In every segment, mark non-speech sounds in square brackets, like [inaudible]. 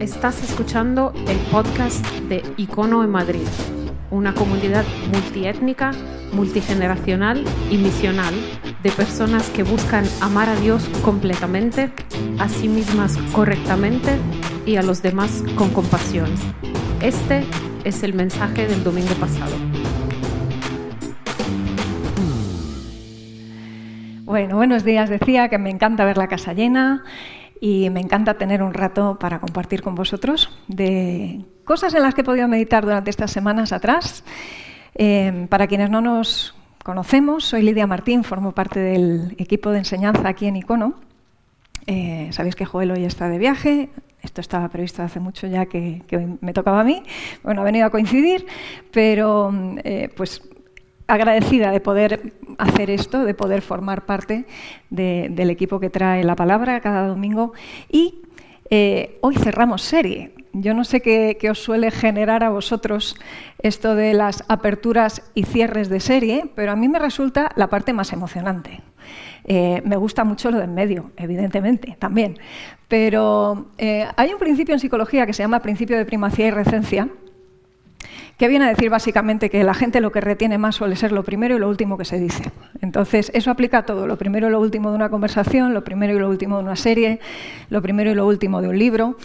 Estás escuchando el podcast de Icono en Madrid, una comunidad multiétnica, multigeneracional y misional de personas que buscan amar a Dios completamente, a sí mismas correctamente y a los demás con compasión. Este es el mensaje del domingo pasado. Bueno, buenos días. Decía que me encanta ver la casa llena y me encanta tener un rato para compartir con vosotros de cosas en las que he podido meditar durante estas semanas atrás. Eh, para quienes no nos conocemos, soy Lidia Martín, formo parte del equipo de enseñanza aquí en Icono. Eh, Sabéis que Joel hoy está de viaje, esto estaba previsto hace mucho ya que, que, me tocaba a mí. Bueno, ha venido a coincidir, pero eh, pues agradecida de poder hacer esto, de poder formar parte de, del equipo que trae la palabra cada domingo. Y eh, hoy cerramos serie. Yo no sé qué, os suele generar a vosotros esto de las aperturas y cierres de serie, pero a mí me resulta la parte más emocionante. Eh, me gusta mucho lo de en medio, evidentemente, también. Pero eh, hay un principio en psicología que se llama principio de primacía y recencia, que viene a decir básicamente que la gente lo que retiene más suele ser lo primero y lo último que se dice. Entonces, eso aplica a todo, lo primero y lo último de una conversación, lo primero y lo último de una serie, lo primero y lo último de un libro.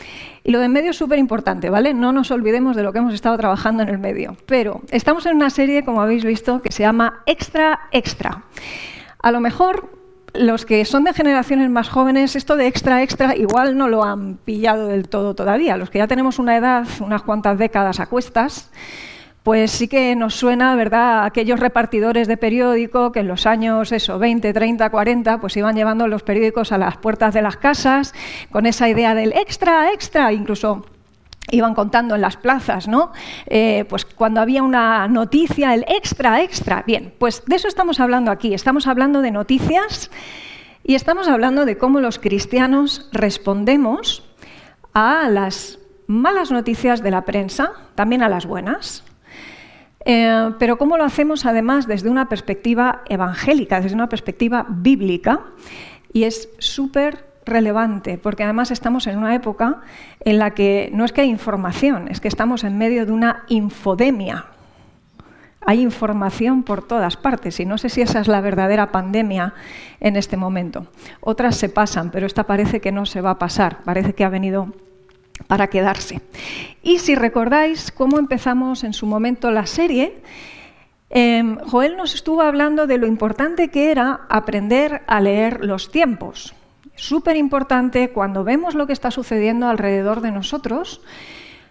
Y lo de medio es súper importante, ¿vale? No nos olvidemos de lo que hemos estado trabajando en el medio. Pero estamos en una serie, como habéis visto, que se llama Extra Extra. A lo mejor los que son de generaciones más jóvenes, esto de extra, extra, igual no lo han pillado del todo todavía. Los que ya tenemos una edad, unas cuantas décadas a cuestas, pues sí que nos suena, ¿verdad?, aquellos repartidores de periódico que en los años, eso, 20, 30, 40, pues iban llevando los periódicos a las puertas de las casas con esa idea del extra, extra, incluso iban contando en las plazas, ¿no? Eh, pues cuando había una noticia, el extra, extra. Bien, pues de eso estamos hablando aquí. Estamos hablando de noticias y estamos hablando de cómo los cristianos respondemos a las malas noticias de la prensa, también a las buenas. Eh, pero cómo lo hacemos además desde una perspectiva evangélica, desde una perspectiva bíblica, y es súper relevante, porque además estamos en una época en la que no es que hay información, es que estamos en medio de una infodemia. Hay información por todas partes y no sé si esa es la verdadera pandemia en este momento. Otras se pasan, pero esta parece que no se va a pasar, parece que ha venido para quedarse. Y si recordáis cómo empezamos en su momento la serie, eh, Joel nos estuvo hablando de lo importante que era aprender a leer los tiempos súper importante cuando vemos lo que está sucediendo alrededor de nosotros,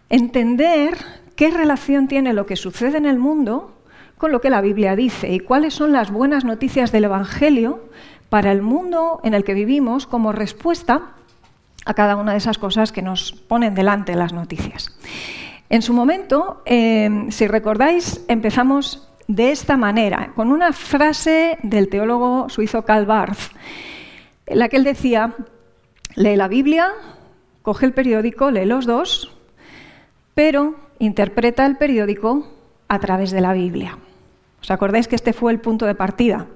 entender qué relación tiene lo que sucede en el mundo con lo que la Biblia dice y cuáles son las buenas noticias del Evangelio para el mundo en el que vivimos como respuesta a cada una de esas cosas que nos ponen delante las noticias. En su momento, eh, si recordáis, empezamos de esta manera, con una frase del teólogo suizo Karl Barth, en la que él decía, lee la Biblia, coge el periódico, lee los dos, pero interpreta el periódico a través de la Biblia. ¿Os acordáis que este fue el punto de partida?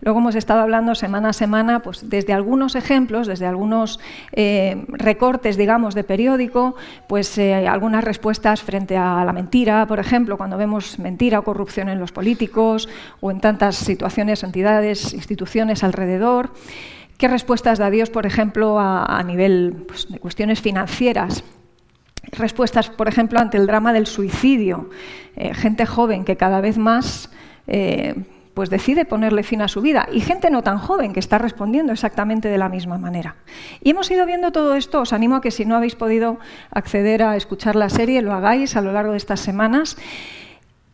Luego hemos estado hablando semana a semana pues, desde algunos ejemplos, desde algunos eh, recortes, digamos, de periódico, pues eh, algunas respuestas frente a la mentira, por ejemplo, cuando vemos mentira o corrupción en los políticos o en tantas situaciones, entidades, instituciones alrededor. ¿Qué respuestas da Dios, por ejemplo, a, nivel pues, de cuestiones financieras? Respuestas, por ejemplo, ante el drama del suicidio. Eh, gente joven que cada vez más eh, pues decide ponerle fin a su vida. Y gente no tan joven que está respondiendo exactamente de la misma manera. Y hemos ido viendo todo esto. Os animo a que si no habéis podido acceder a escuchar la serie, lo hagáis a lo largo de estas semanas.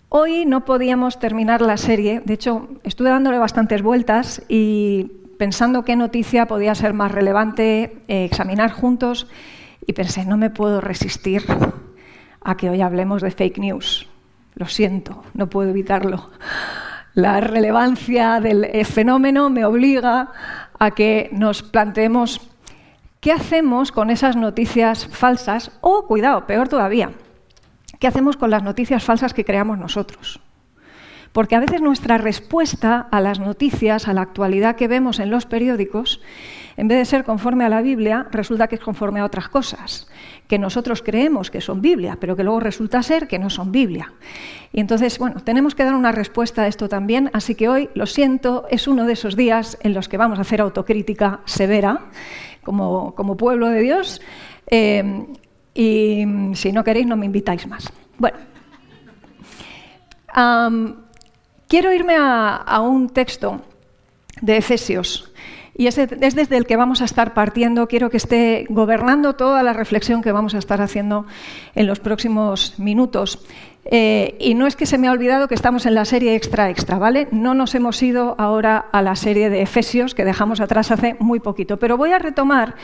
Hoy no podíamos terminar la serie. De hecho, estuve dándole bastantes vueltas y pensando qué noticia podía ser más relevante eh, examinar juntos y pensé, no me puedo resistir a que hoy hablemos de fake news. Lo siento, no puedo evitarlo. La relevancia del eh, fenómeno me obliga a que nos planteemos qué hacemos con esas noticias falsas o, cuidado, peor todavía, qué hacemos con las noticias falsas que creamos nosotros. Porque a veces nuestra respuesta a las noticias, a la actualidad que vemos en los periódicos, en vez de ser conforme a la Biblia, resulta que es conforme a otras cosas, que nosotros creemos que son Biblia, pero que luego resulta ser que no son Biblia. Y entonces, bueno, tenemos que dar una respuesta a esto también, así que hoy, lo siento, es uno de esos días en los que vamos a hacer autocrítica severa como, pueblo de Dios, eh, y si no queréis, no me invitáis más. Bueno. Quiero irme a un texto de Efesios y es, desde el que vamos a estar partiendo. Quiero que esté gobernando toda la reflexión que vamos a estar haciendo en los próximos minutos. Eh, y no es que se me ha olvidado que estamos en la serie extra extra, ¿vale? No nos hemos ido ahora a la serie de Efesios que dejamos atrás hace muy poquito, pero voy a retomar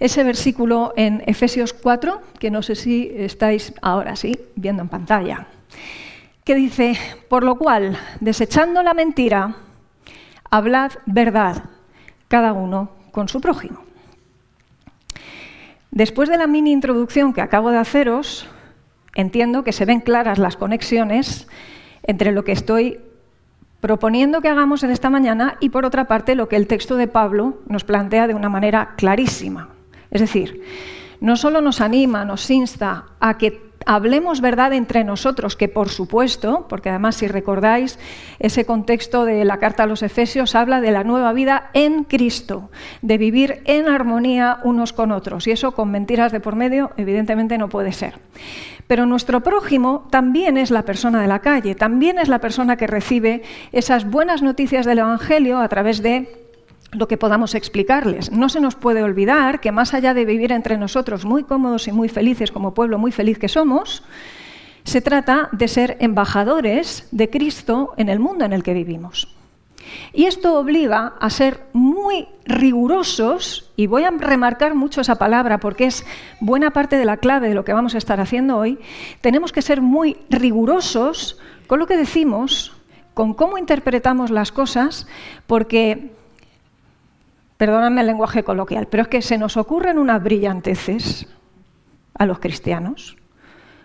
ese versículo en Efesios 4, que no sé si estáis ahora sí viendo en pantalla, que dice, por lo cual, desechando la mentira, hablad verdad cada uno con su prójimo. Después de la mini introducción que acabo de haceros, entiendo que se ven claras las conexiones entre lo que estoy proponiendo que hagamos en esta mañana y, por otra parte, lo que el texto de Pablo nos plantea de una manera clarísima. Es decir, no solo nos anima, nos insta a que hablemos verdad entre nosotros, que por supuesto, porque además si recordáis ese contexto de la carta a los Efesios, habla de la nueva vida en Cristo, de vivir en armonía unos con otros. Y eso con mentiras de por medio, evidentemente no puede ser. Pero nuestro prójimo también es la persona de la calle, también es la persona que recibe esas buenas noticias del Evangelio a través de lo que podamos explicarles. No se nos puede olvidar que más allá de vivir entre nosotros muy cómodos y muy felices como pueblo muy feliz que somos, se trata de ser embajadores de Cristo en el mundo en el que vivimos. Y esto obliga a ser muy rigurosos, y voy a remarcar mucho esa palabra porque es buena parte de la clave de lo que vamos a estar haciendo hoy, tenemos que ser muy rigurosos con lo que decimos, con cómo interpretamos las cosas, porque perdóname el lenguaje coloquial, pero es que se nos ocurren unas brillanteces a los cristianos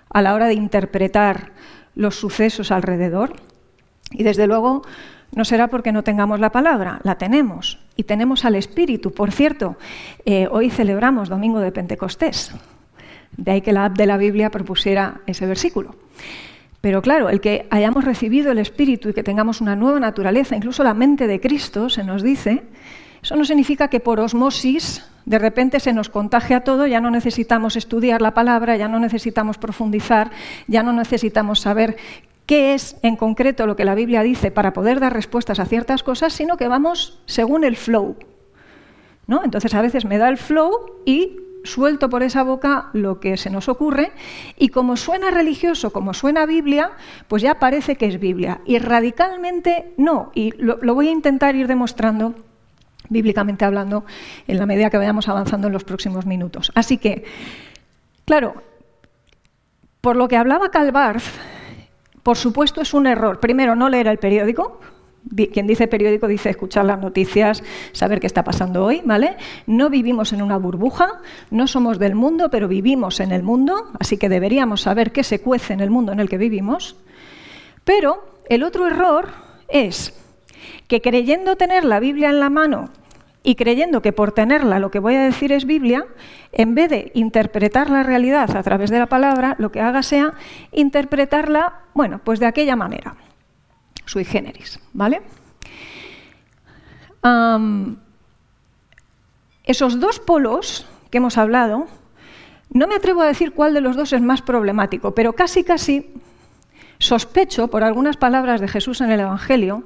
a la hora de interpretar los sucesos alrededor. Y desde luego no será porque no tengamos la palabra, la tenemos. Y tenemos al Espíritu. Por cierto, eh, hoy celebramos Domingo de Pentecostés. De ahí que la app de la Biblia propusiera ese versículo. Pero claro, el que hayamos recibido el Espíritu y que tengamos una nueva naturaleza, incluso la mente de Cristo, se nos dice, eso no significa que por osmosis de repente se nos contagia todo, ya no necesitamos estudiar la palabra, ya no necesitamos profundizar, ya no necesitamos saber qué es en concreto lo que la Biblia dice para poder dar respuestas a ciertas cosas, sino que vamos según el flow. ¿no? Entonces a veces me da el flow y suelto por esa boca lo que se nos ocurre y como suena religioso, como suena Biblia, pues ya parece que es Biblia. Y radicalmente no. Y lo, lo voy a intentar ir demostrando bíblicamente hablando, en la medida que vayamos avanzando en los próximos minutos. Así que, claro, por lo que hablaba Calvarz, por supuesto es un error. Primero, no leer el periódico. Quien dice periódico dice escuchar las noticias, saber qué está pasando hoy, ¿vale? No vivimos en una burbuja, no somos del mundo, pero vivimos en el mundo, así que deberíamos saber qué se cuece en el mundo en el que vivimos. Pero el otro error es que creyendo tener la Biblia en la mano y creyendo que por tenerla lo que voy a decir es Biblia, en vez de interpretar la realidad a través de la palabra, lo que haga sea interpretarla, bueno, pues de aquella manera, sui generis, ¿vale? esos dos polos que hemos hablado, no me atrevo a decir cuál de los dos es más problemático, pero casi casi Sospecho por algunas palabras de Jesús en el Evangelio,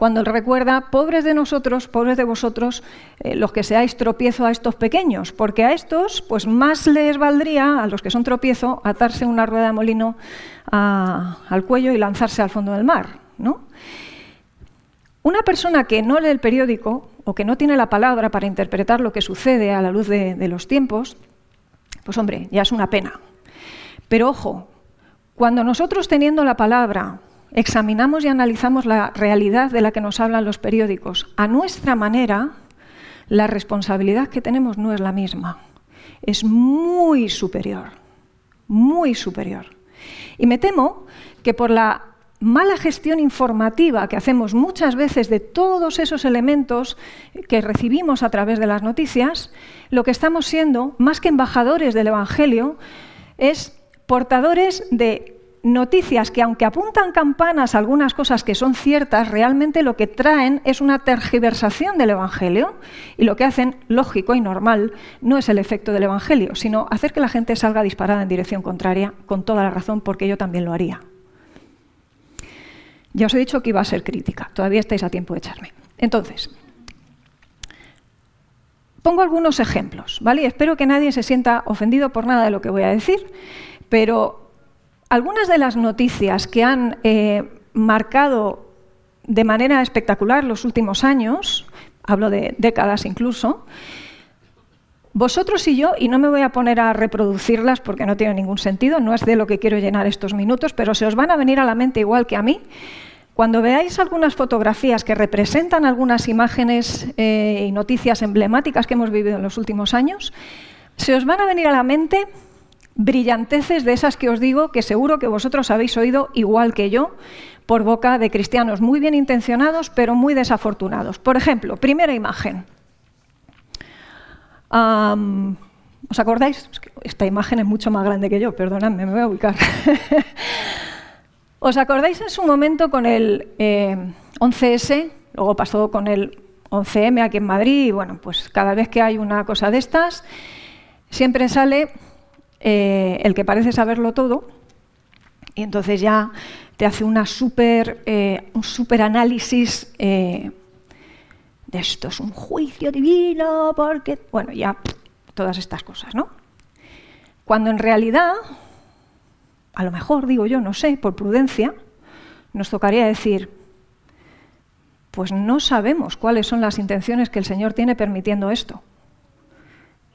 cuando recuerda, pobres de nosotros, pobres de vosotros, eh, los que seáis tropiezo a estos pequeños, porque a estos, pues más les valdría, a los que son tropiezo, atarse una rueda de molino al cuello y lanzarse al fondo del mar. ¿no? Una persona que no lee el periódico o que no tiene la palabra para interpretar lo que sucede a la luz de los tiempos, pues hombre, ya es una pena. Pero ojo, cuando nosotros teniendo la palabra examinamos y analizamos la realidad de la que nos hablan los periódicos a nuestra manera, la responsabilidad que tenemos no es la misma. Es muy superior, muy superior. Y me temo que por la mala gestión informativa que hacemos muchas veces de todos esos elementos que recibimos a través de las noticias, lo que estamos siendo, más que embajadores del Evangelio, es portadores de noticias que aunque apuntan campanas algunas cosas que son ciertas, realmente lo que traen es una tergiversación del Evangelio y lo que hacen, lógico y normal, no es el efecto del Evangelio, sino hacer que la gente salga disparada en dirección contraria, con toda la razón, porque yo también lo haría. Ya os he dicho que iba a ser crítica, todavía estáis a tiempo de echarme. Entonces, pongo algunos ejemplos, ¿vale? espero que nadie se sienta ofendido por nada de lo que voy a decir, pero algunas de las noticias que han eh, marcado de manera espectacular los últimos años, hablo de décadas incluso, vosotros y yo, y no me voy a poner a reproducirlas porque no tiene ningún sentido, no es de lo que quiero llenar estos minutos, pero se os van a venir a la mente igual que a mí. Cuando veáis algunas fotografías que representan algunas imágenes eh, y noticias emblemáticas que hemos vivido en los últimos años, se os van a venir a la mente brillanteces de esas que os digo que seguro que vosotros habéis oído igual que yo por boca de cristianos muy bien intencionados pero muy desafortunados. Por ejemplo, primera imagen. ¿Os acordáis? Esta imagen es mucho más grande que yo, perdonadme, me voy a ubicar. [laughs] ¿Os acordáis en su momento con el 11S? Eh, luego pasó con el 11M aquí en Madrid. Y bueno, pues cada vez que hay una cosa de estas, siempre sale eh, el que parece saberlo todo. Y entonces ya te hace una super, eh, un super análisis de esto es un juicio divino, porque, bueno, ya todas estas cosas, ¿no? Cuando en realidad, a lo mejor digo yo, no sé, por prudencia, nos tocaría decir, pues no sabemos cuáles son las intenciones que el Señor tiene permitiendo esto.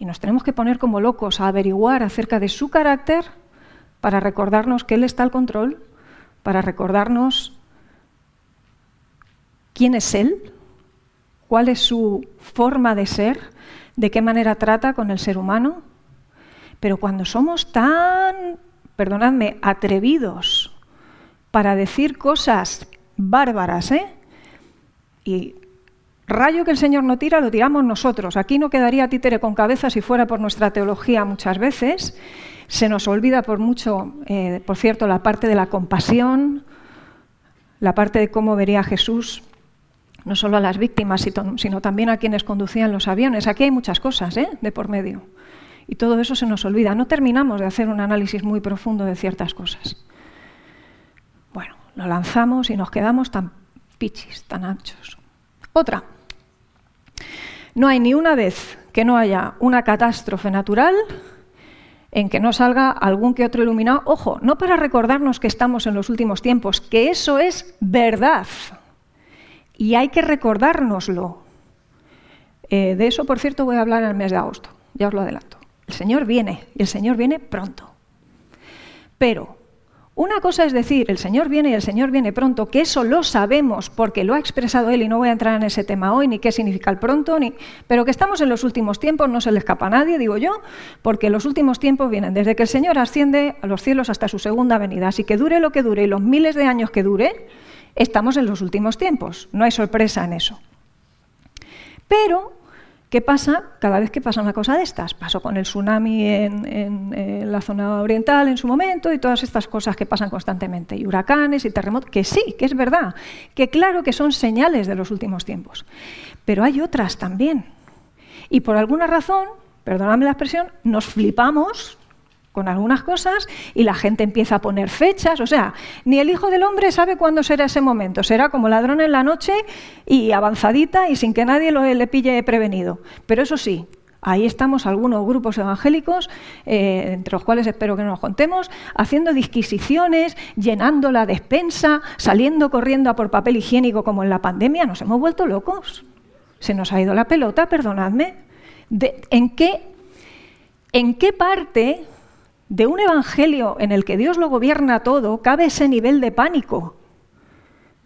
Nos tenemos que poner como locos a averiguar acerca de su carácter para recordarnos que Él está al control, para recordarnos quién es Él, cuál es su forma de ser, de qué manera trata con el ser humano. Pero cuando somos tan, perdonadme, atrevidos para decir cosas bárbaras, ¿eh? Y rayo que el Señor no tira, lo tiramos nosotros. Aquí no quedaría títere con cabeza si fuera por nuestra teología muchas veces. Se nos olvida por mucho, eh, por cierto, la parte de la compasión, la parte de cómo vería Jesús no solo a las víctimas, sino también a quienes conducían los aviones. Aquí hay muchas cosas ¿eh? de por medio. Y todo eso se nos olvida. No terminamos de hacer un análisis muy profundo de ciertas cosas. Bueno, lo lanzamos y nos quedamos tan pichis, tan anchos. Otra. No hay ni una vez que no haya una catástrofe natural en que no salga algún que otro iluminado. Ojo, no para recordarnos que estamos en los últimos tiempos, que eso es verdad. Y hay que recordárnoslo. Eh, de eso, por cierto, voy a hablar en el mes de agosto, ya os lo adelanto. El Señor viene y el Señor viene pronto. Pero una cosa es decir, el Señor viene y el Señor viene pronto, que eso lo sabemos porque lo ha expresado Él y no voy a entrar en ese tema hoy, ni qué significa el pronto, ni... pero que estamos en los últimos tiempos, no se le escapa a nadie, digo yo, porque los últimos tiempos vienen desde que el Señor asciende a los cielos hasta su segunda venida. Así que dure lo que dure y los miles de años que dure, Estamos en los últimos tiempos, no hay sorpresa en eso. Pero, ¿qué pasa cada vez que pasa una cosa de estas? Pasó con el tsunami en, la zona oriental en su momento y todas estas cosas que pasan constantemente, y huracanes y terremotos, que sí, que es verdad, que claro que son señales de los últimos tiempos. Pero hay otras también. Y por alguna razón, perdóname la expresión, nos flipamos con algunas cosas y la gente empieza a poner fechas. O sea, ni el Hijo del Hombre sabe cuándo será ese momento. Será como ladrón en la noche y avanzadita y sin que nadie lo, le pille prevenido. Pero eso sí, ahí estamos algunos grupos evangélicos, eh, entre los cuales espero que no nos contemos, haciendo disquisiciones, llenando la despensa, saliendo corriendo a por papel higiénico como en la pandemia. Nos hemos vuelto locos. Se nos ha ido la pelota, perdonadme. ¿en, qué, ¿En qué parte de un evangelio en el que Dios lo gobierna todo, cabe ese nivel de pánico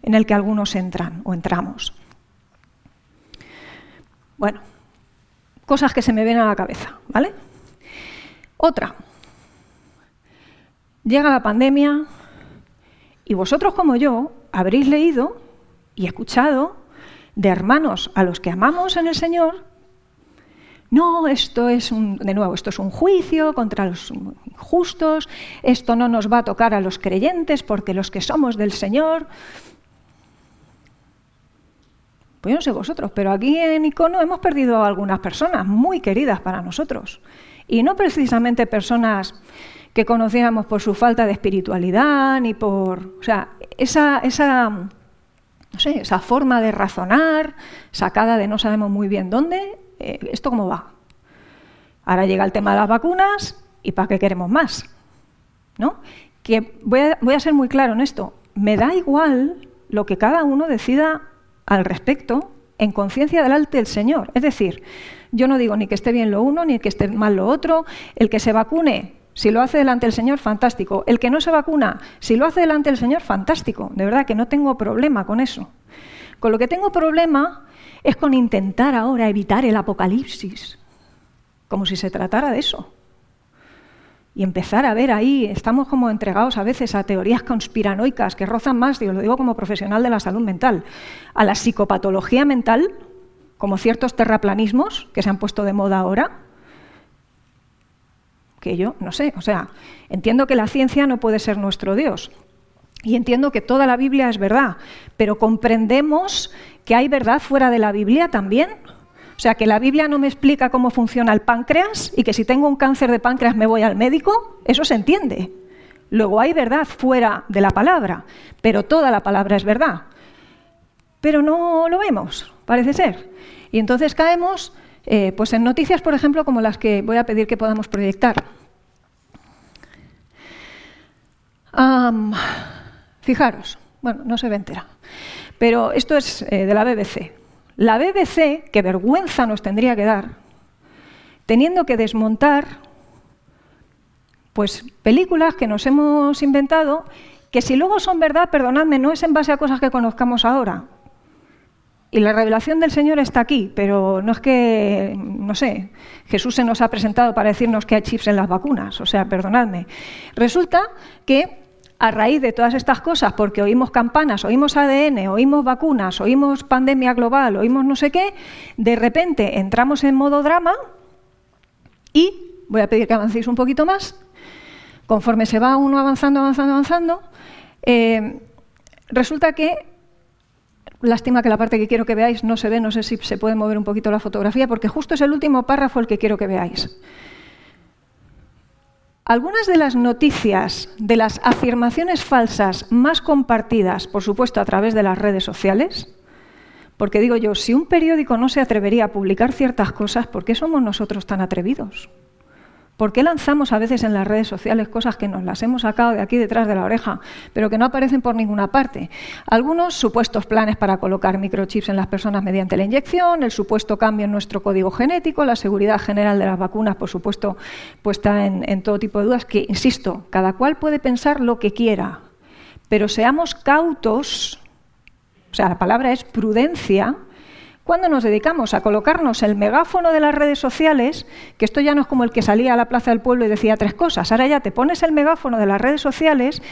en el que algunos entran o entramos. Bueno, cosas que se me ven a la cabeza, ¿vale? Otra. Llega la pandemia Y vosotros como yo habréis leído y escuchado de hermanos a los que amamos en el Señor, no, esto es un, de nuevo, esto es un juicio contra los justos, esto no nos va a tocar a los creyentes porque los que somos del Señor. Pues yo no sé vosotros, pero aquí en Icono hemos perdido a algunas personas muy queridas para nosotros. Y no precisamente personas que conocíamos por su falta de espiritualidad, ni por. O sea, esa, esa, no sé, esa forma de razonar, sacada de no sabemos muy bien dónde, eh, ¿esto cómo va? Ahora llega el tema de las vacunas y ¿para qué queremos más? ¿No? Que voy a, voy a ser muy claro en esto. Me da igual lo que cada uno decida al respecto en conciencia delante del Señor. Es decir, yo no digo ni que esté bien lo uno ni que esté mal lo otro. El que se vacune, si lo hace delante del Señor, fantástico. El que no se vacuna, si lo hace delante del Señor, fantástico. De verdad que no tengo problema con eso. Con lo que tengo problema es con intentar ahora evitar el apocalipsis, como si se tratara de eso. Y empezar a ver ahí, estamos como entregados a veces a teorías conspiranoicas que rozan más, y lo digo como profesional de la salud mental, a la psicopatología mental, como ciertos terraplanismos que se han puesto de moda ahora, que yo no sé, o sea, entiendo que la ciencia no puede ser nuestro Dios, y entiendo que toda la Biblia es verdad, pero comprendemos que hay verdad fuera de la Biblia también. O sea, que la Biblia no me explica cómo funciona el páncreas y que si tengo un cáncer de páncreas me voy al médico, eso se entiende. Luego hay verdad fuera de la palabra, pero toda la palabra es verdad. Pero no lo vemos, parece ser. Y entonces caemos eh, pues en noticias, por ejemplo, como las que voy a pedir que podamos proyectar. Fijaros, bueno, no se ve entera, pero esto es eh, de la BBC. La BBC, qué vergüenza nos tendría que dar, teniendo que desmontar pues películas que nos hemos inventado, que si luego son verdad, perdonadme, no es en base a cosas que conozcamos ahora. Y la revelación del Señor está aquí, pero no es que, no sé, Jesús se nos ha presentado para decirnos que hay chips en las vacunas, o sea, perdonadme. Resulta que a raíz de todas estas cosas, porque oímos campanas, oímos ADN, oímos vacunas, oímos pandemia global, oímos no sé qué, de repente entramos en modo drama y, voy a pedir que avancéis un poquito más, conforme se va uno avanzando, avanzando, avanzando, eh, resulta que, lástima que la parte que quiero que veáis no se ve, no sé si se puede mover un poquito la fotografía, porque justo es el último párrafo el que quiero que veáis. Algunas de las noticias, de las afirmaciones falsas más compartidas, por supuesto, a través de las redes sociales, porque digo yo, si un periódico no se atrevería a publicar ciertas cosas, ¿por qué somos nosotros tan atrevidos? ¿Por qué lanzamos a veces en las redes sociales cosas que nos las hemos sacado de aquí detrás de la oreja, pero que no aparecen por ninguna parte? Algunos supuestos planes para colocar microchips en las personas mediante la inyección, el supuesto cambio en nuestro código genético, la seguridad general de las vacunas, por supuesto, puesta en, en todo tipo de dudas, que, insisto, cada cual puede pensar lo que quiera, pero seamos cautos, o sea, la palabra es prudencia, cuando nos dedicamos a colocarnos el megáfono de las redes sociales, que esto ya no es como el que salía a la plaza del pueblo y decía tres cosas, ahora ya te pones el megáfono de las redes sociales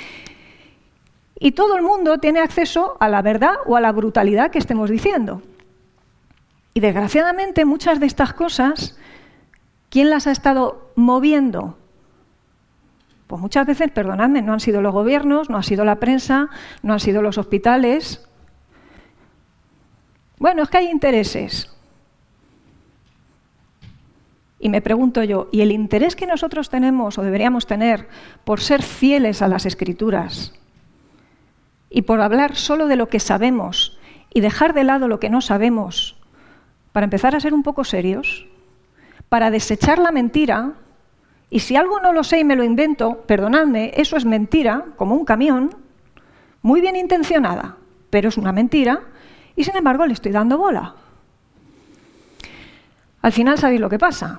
y todo el mundo tiene acceso a la verdad o a la brutalidad que estemos diciendo. Y desgraciadamente muchas de estas cosas, ¿quién las ha estado moviendo? Pues muchas veces, perdonadme, no han sido los gobiernos, no ha sido la prensa, no han sido los hospitales, bueno, es que hay intereses. Y me pregunto yo, ¿y el interés que nosotros tenemos o deberíamos tener por ser fieles a las escrituras y por hablar solo de lo que sabemos y dejar de lado lo que no sabemos para empezar a ser un poco serios, para desechar la mentira? Y si algo no lo sé y me lo invento, perdonadme, eso es mentira, como un camión, muy bien intencionada, pero es una mentira y sin embargo le estoy dando bola. Al final sabéis lo que pasa.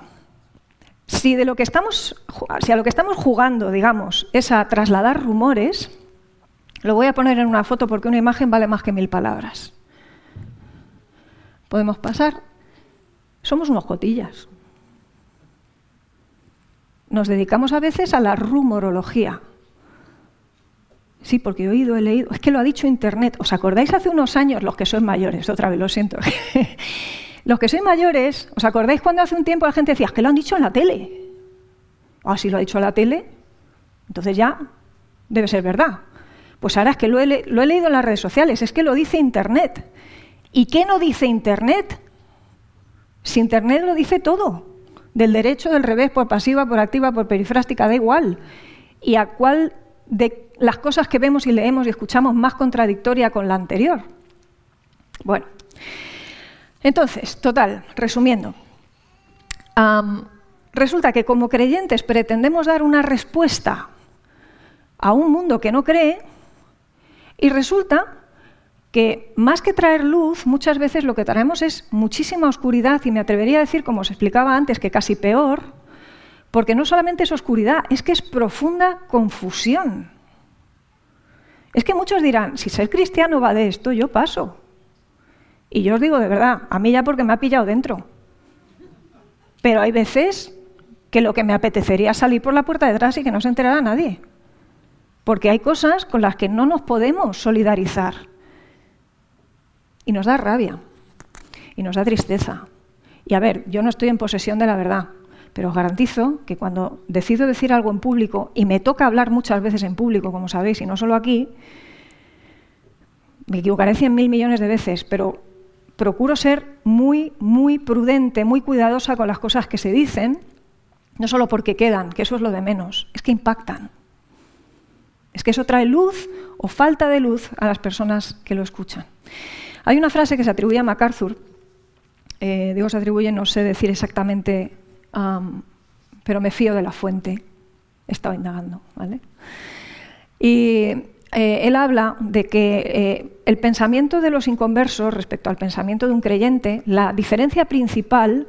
Si, de lo que estamos, si a lo que estamos jugando, digamos, es a trasladar rumores, lo voy a poner en una foto porque una imagen vale más que mil palabras. Podemos pasar. Somos unos cotillas. Nos dedicamos a veces a la rumorología. Sí, porque he oído, he leído. Es que lo ha dicho Internet. ¿Os acordáis hace unos años, los que sois mayores? Otra vez, lo siento. [laughs] los que sois mayores, ¿os acordáis cuando hace un tiempo la gente decía, es que lo han dicho en la tele? Ah, si lo ha dicho en la tele, entonces ya debe ser verdad. Pues ahora es que lo he, lo he leído en las redes sociales, es que lo dice Internet. ¿Y qué no dice Internet? Si Internet lo dice todo, del derecho, del revés, por pasiva, por activa, por perifrástica, da igual. ¿Y a cuál de las cosas que vemos y leemos y escuchamos más contradictoria con la anterior? Bueno, entonces, total, resumiendo, resulta que como creyentes pretendemos dar una respuesta a un mundo que no cree y resulta que más que traer luz, muchas veces lo que traemos es muchísima oscuridad y me atrevería a decir, como os explicaba antes, que casi peor, porque no solamente es oscuridad, es que es profunda confusión. Es que muchos dirán, si ser cristiano va de esto, yo paso. Y yo os digo de verdad, a mí ya porque me ha pillado dentro. Pero hay veces que lo que me apetecería es salir por la puerta de atrás y que no se enterara nadie. Porque hay cosas con las que no nos podemos solidarizar. Y nos da rabia. Y nos da tristeza. Y a ver, yo no estoy en posesión de la verdad, pero os garantizo que cuando decido decir algo en público, y me toca hablar muchas veces en público, como sabéis, y no solo aquí, me equivocaré cien mil millones de veces, pero procuro ser muy, muy prudente, muy cuidadosa con las cosas que se dicen, no solo porque quedan, que eso es lo de menos, es que impactan. Es que eso trae luz o falta de luz a las personas que lo escuchan. Hay una frase que se atribuye a MacArthur, eh, digo se atribuye, no sé decir exactamente, pero me fío de la fuente, he estado indagando. ¿vale? Y eh, él habla de que eh, el pensamiento de los inconversos respecto al pensamiento de un creyente, la diferencia principal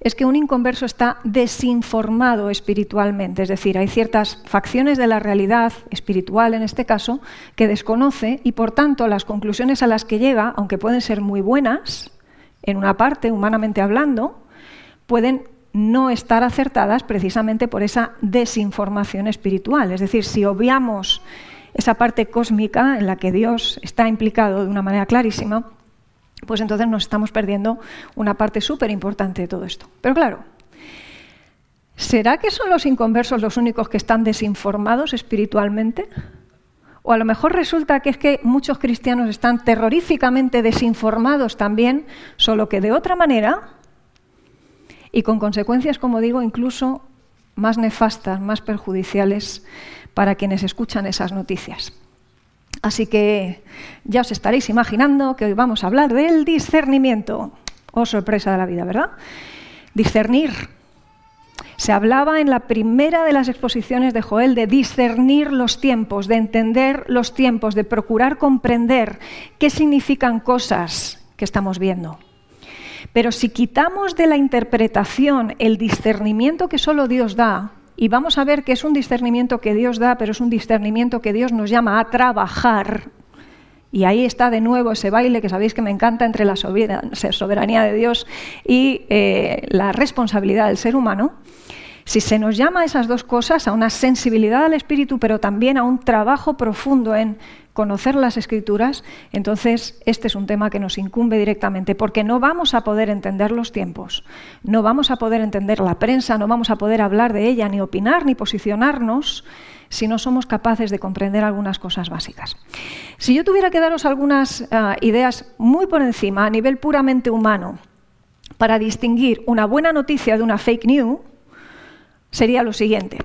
es que un inconverso está desinformado espiritualmente, es decir, hay ciertas facciones de la realidad espiritual en este caso que desconoce y por tanto las conclusiones a las que llega, aunque pueden ser muy buenas, en una parte, humanamente hablando, pueden no estar acertadas precisamente por esa desinformación espiritual. Es decir, si obviamos esa parte cósmica en la que Dios está implicado de una manera clarísima, pues entonces nos estamos perdiendo una parte súper importante de todo esto. Pero claro, ¿será que son los inconversos los únicos que están desinformados espiritualmente? O a lo mejor resulta que es que muchos cristianos están terroríficamente desinformados también, solo que de otra manera y con consecuencias, como digo, incluso más nefastas, más perjudiciales para quienes escuchan esas noticias. Así que ya os estaréis imaginando que hoy vamos a hablar del discernimiento. Oh, sorpresa de la vida, ¿verdad? Discernir. Se hablaba en la primera de las exposiciones de Joel de discernir los tiempos, de entender los tiempos, de procurar comprender qué significan cosas que estamos viendo. Pero si quitamos de la interpretación el discernimiento que solo Dios da, y vamos a ver que es un discernimiento que Dios da, pero es un discernimiento que Dios nos llama a trabajar. Y ahí está de nuevo ese baile que sabéis que me encanta entre la soberanía de Dios y eh, la responsabilidad del ser humano. Si se nos llama a esas dos cosas, a una sensibilidad al espíritu, pero también a un trabajo profundo en conocer las escrituras, entonces este es un tema que nos incumbe directamente, porque no vamos a poder entender los tiempos, no vamos a poder entender la prensa, no vamos a poder hablar de ella, ni opinar, ni posicionarnos, si no somos capaces de comprender algunas cosas básicas. Si yo tuviera que daros algunas ah, ideas muy por encima, a nivel puramente humano, para distinguir una buena noticia de una fake news, sería lo siguiente.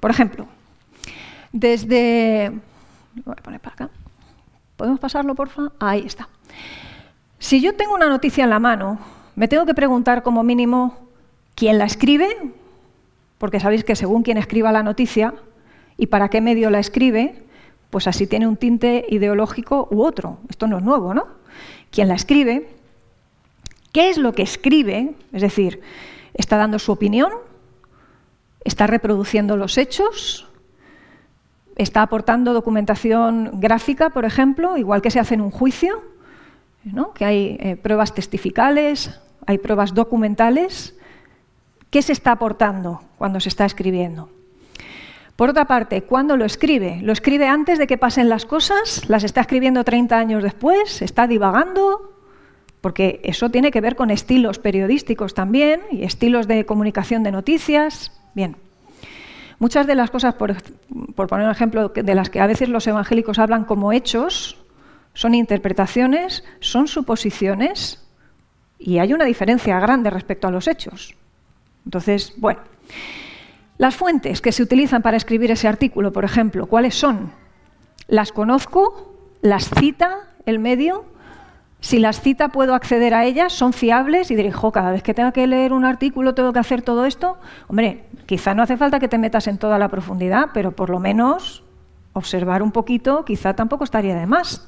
Por ejemplo, desde voy a poner para acá. ¿Podemos pasarlo, porfa? Ahí está. Si yo tengo una noticia en la mano, me tengo que preguntar como mínimo quién la escribe, porque sabéis que según quién escriba la noticia y para qué medio la escribe, pues así tiene un tinte ideológico u otro. Esto no es nuevo, ¿no? Quién la escribe, qué es lo que escribe, es decir, está dando su opinión, está reproduciendo los hechos, está aportando documentación gráfica, por ejemplo, igual que se hace en un juicio, que hay eh, pruebas testificales, hay pruebas documentales. ¿Qué se está aportando cuando se está escribiendo? Por otra parte, ¿cuándo lo escribe? ¿Lo escribe antes de que pasen las cosas? ¿Las está escribiendo 30 años después? ¿Está divagando? Porque eso tiene que ver con estilos periodísticos también y estilos de comunicación de noticias. Bien. Muchas de las cosas, por, poner un ejemplo, de las que a veces los evangélicos hablan como hechos, son interpretaciones, son suposiciones y hay una diferencia grande respecto a los hechos. Entonces, bueno. Las fuentes que se utilizan para escribir ese artículo, por ejemplo, ¿cuáles son? ¿Las conozco? ¿Las cita el medio? Si las cita, puedo acceder a ellas, son fiables y dirijo, cada vez que tenga que leer un artículo, tengo que hacer todo esto. Hombre, quizá no hace falta que te metas en toda la profundidad, pero por lo menos observar un poquito, quizá tampoco estaría de más.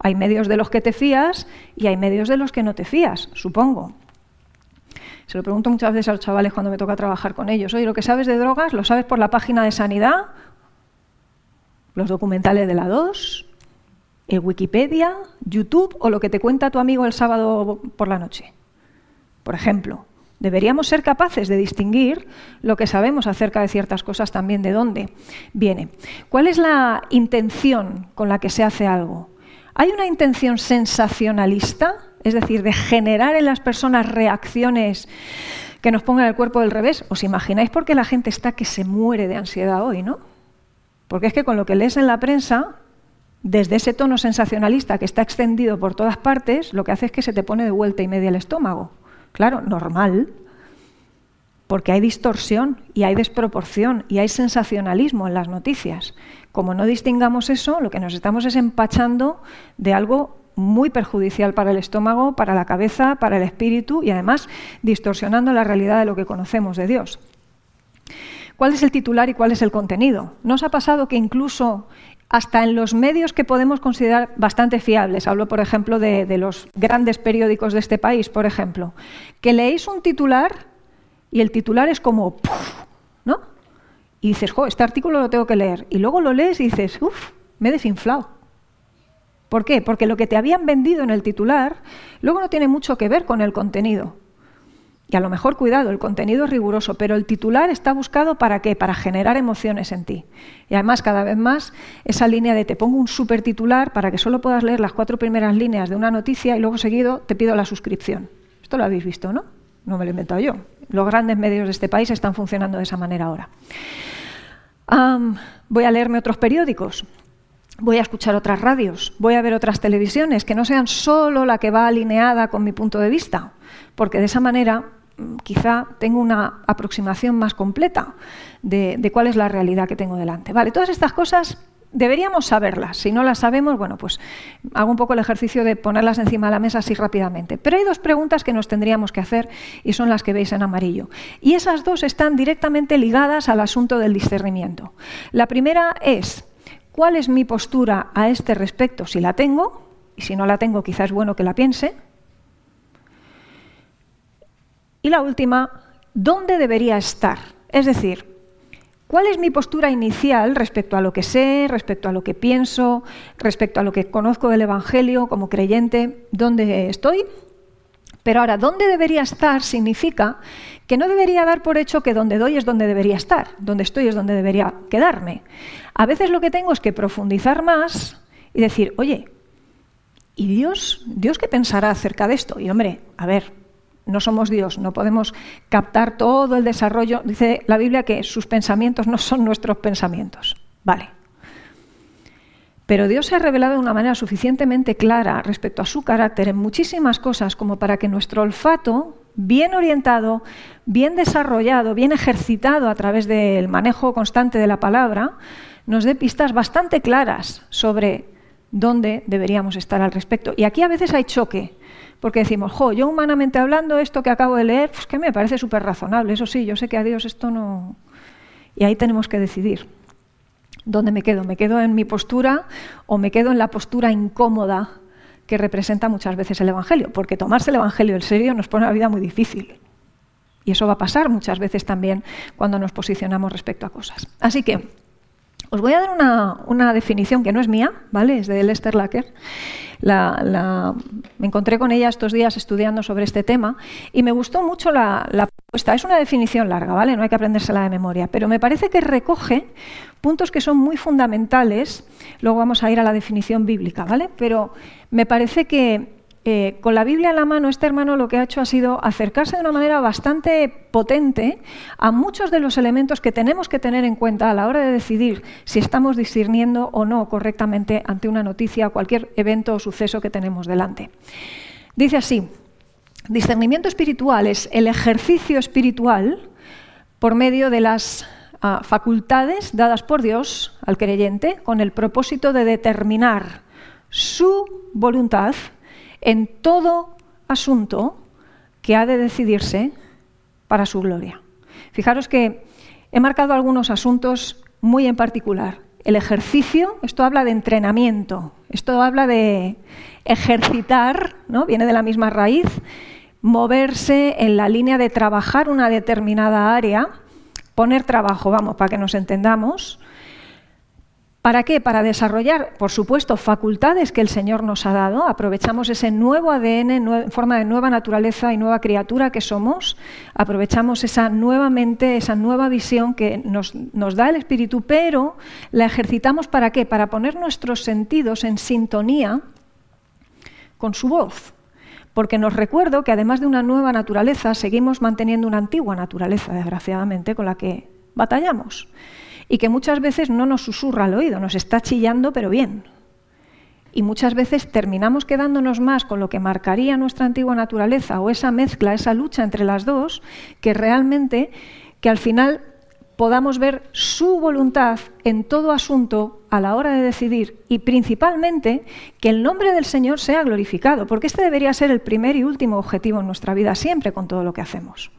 Hay medios de los que te fías y hay medios de los que no te fías, supongo. Se lo pregunto muchas veces a los chavales cuando me toca trabajar con ellos. Oye, ¿lo que sabes de drogas lo sabes por la página de sanidad? ¿Los documentales de la 2? ¿El Wikipedia? ¿YouTube? ¿O lo que te cuenta tu amigo el sábado por la noche? Por ejemplo, deberíamos ser capaces de distinguir lo que sabemos acerca de ciertas cosas también de dónde viene. ¿Cuál es la intención con la que se hace algo? ¿Hay una intención sensacionalista? es decir, de generar en las personas reacciones que nos pongan el cuerpo del revés. ¿Os imagináis por qué la gente está que se muere de ansiedad hoy, no? Porque es que con lo que lees en la prensa, desde ese tono sensacionalista que está extendido por todas partes, lo que hace es que se te pone de vuelta y media el estómago. Claro, normal, porque hay distorsión y hay desproporción y hay sensacionalismo en las noticias. Como no distingamos eso, lo que nos estamos es empachando de algo muy perjudicial para el estómago, para la cabeza, para el espíritu y además distorsionando la realidad de lo que conocemos de Dios. ¿Cuál es el titular y cuál es el contenido? ¿Nos ha pasado que incluso hasta en los medios que podemos considerar bastante fiables, hablo por ejemplo de, los grandes periódicos de este país, por ejemplo, que leéis un titular y el titular es como, ¿no? Y dices, jo, este artículo lo tengo que leer. Y luego lo lees y dices, uff, me he desinflado. ¿Por qué? Porque lo que te habían vendido en el titular luego no tiene mucho que ver con el contenido. Y a lo mejor, cuidado, el contenido es riguroso, pero el titular está buscado para qué? Para generar emociones en ti. Y además, cada vez más, esa línea de te pongo un super titular para que solo puedas leer las cuatro primeras líneas de una noticia y luego seguido te pido la suscripción. Esto lo habéis visto, ¿no? No me lo he inventado yo. Los grandes medios de este país están funcionando de esa manera ahora. voy a leerme otros periódicos voy a escuchar otras radios, voy a ver otras televisiones, que no sean solo la que va alineada con mi punto de vista, porque de esa manera quizá tengo una aproximación más completa de, cuál es la realidad que tengo delante. Vale, todas estas cosas deberíamos saberlas. Si no las sabemos, bueno, pues hago un poco el ejercicio de ponerlas encima de la mesa así rápidamente. Pero hay dos preguntas que nos tendríamos que hacer y son las que veis en amarillo. Y esas dos están directamente ligadas al asunto del discernimiento. La primera es, ¿Cuál es mi postura a este respecto? Si la tengo, y si no la tengo, quizás es bueno que la piense. Y la última, ¿dónde debería estar? Es decir, ¿cuál es mi postura inicial respecto a lo que sé, respecto a lo que pienso, respecto a lo que conozco del Evangelio como creyente? ¿Dónde estoy? Pero ahora, ¿dónde debería estar? Significa que no debería dar por hecho que donde doy es donde debería estar, donde estoy es donde debería quedarme. A veces lo que tengo es que profundizar más y decir, oye, ¿y Dios? ¿Dios qué pensará acerca de esto? Y hombre, a ver, no somos Dios, no podemos captar todo el desarrollo. Dice la Biblia que sus pensamientos no son nuestros pensamientos. Vale. Pero Dios se ha revelado de una manera suficientemente clara respecto a su carácter en muchísimas cosas como para que nuestro olfato, bien orientado, bien desarrollado, bien ejercitado a través del manejo constante de la palabra, nos dé pistas bastante claras sobre dónde deberíamos estar al respecto. Y aquí a veces hay choque, porque decimos, jo, yo humanamente hablando, esto que acabo de leer, pues que me parece súper razonable. Eso sí, yo sé que a Dios esto no... Y ahí tenemos que decidir. ¿Dónde me quedo? ¿Me quedo en mi postura o me quedo en la postura incómoda que representa muchas veces el Evangelio? Porque tomarse el Evangelio en serio nos pone la vida muy difícil. Y eso va a pasar muchas veces también cuando nos posicionamos respecto a cosas. Así que Os voy a dar una, definición que no es mía, ¿vale? Es de Lester Lacker. me encontré con ella estos días estudiando sobre este tema y me gustó mucho la, la propuesta. Es una definición larga, ¿vale? No hay que aprendérsela de memoria, pero me parece que recoge puntos que son muy fundamentales. Luego vamos a ir a la definición bíblica, ¿vale? Pero me parece que eh, con la Biblia en la mano, este hermano lo que ha hecho ha sido acercarse de una manera bastante potente a muchos de los elementos que tenemos que tener en cuenta a la hora de decidir si estamos discerniendo o no correctamente ante una noticia cualquier evento o suceso que tenemos delante. Dice así, discernimiento espiritual es el ejercicio espiritual por medio de las ah, facultades dadas por Dios al creyente con el propósito de determinar su voluntad en todo asunto que ha de decidirse para su gloria. Fijaros que he marcado algunos asuntos muy en particular. El ejercicio, esto habla de entrenamiento, esto habla de ejercitar, ¿no? viene de la misma raíz, moverse en la línea de trabajar una determinada área, poner trabajo, vamos, para que nos entendamos, ¿Para qué? Para desarrollar, por supuesto, facultades que el Señor nos ha dado. Aprovechamos ese nuevo ADN en forma de nueva naturaleza y nueva criatura que somos. Aprovechamos esa nueva mente, esa nueva visión que nos, da el Espíritu, pero la ejercitamos para qué? Para poner nuestros sentidos en sintonía con su voz. Porque nos recuerdo que además de una nueva naturaleza, seguimos manteniendo una antigua naturaleza, desgraciadamente, con la que batallamos y que muchas veces no nos susurra al oído, nos está chillando, pero bien. Y muchas veces terminamos quedándonos más con lo que marcaría nuestra antigua naturaleza o esa mezcla, esa lucha entre las dos, que realmente que al final podamos ver su voluntad en todo asunto a la hora de decidir y principalmente que el nombre del Señor sea glorificado, porque este debería ser el primer y último objetivo en nuestra vida siempre con todo lo que hacemos.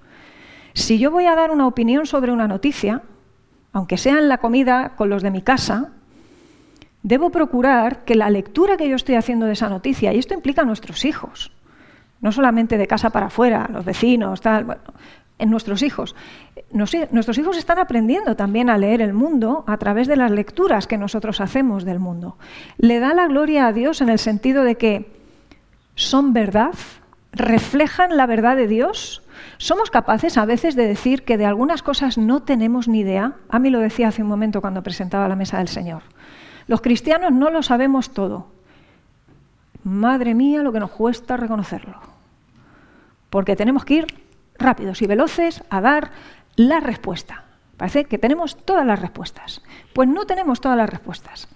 Si yo voy a dar una opinión sobre una noticia, aunque sea en la comida con los de mi casa, debo procurar que la lectura que yo estoy haciendo de esa noticia, y esto implica a nuestros hijos, no solamente de casa para afuera, los vecinos, tal, en nuestros hijos. Nuestros hijos están aprendiendo también a leer el mundo a través de las lecturas que nosotros hacemos del mundo. Le da la gloria a Dios en el sentido de que son verdad, reflejan la verdad de Dios somos capaces a veces de decir que de algunas cosas no tenemos ni idea. A mí lo decía hace un momento cuando presentaba la mesa del Señor. Los cristianos no lo sabemos todo. Madre mía, lo que nos cuesta reconocerlo. Porque tenemos que ir rápidos y veloces a dar la respuesta. Parece que tenemos todas las respuestas. Pues no tenemos todas las respuestas.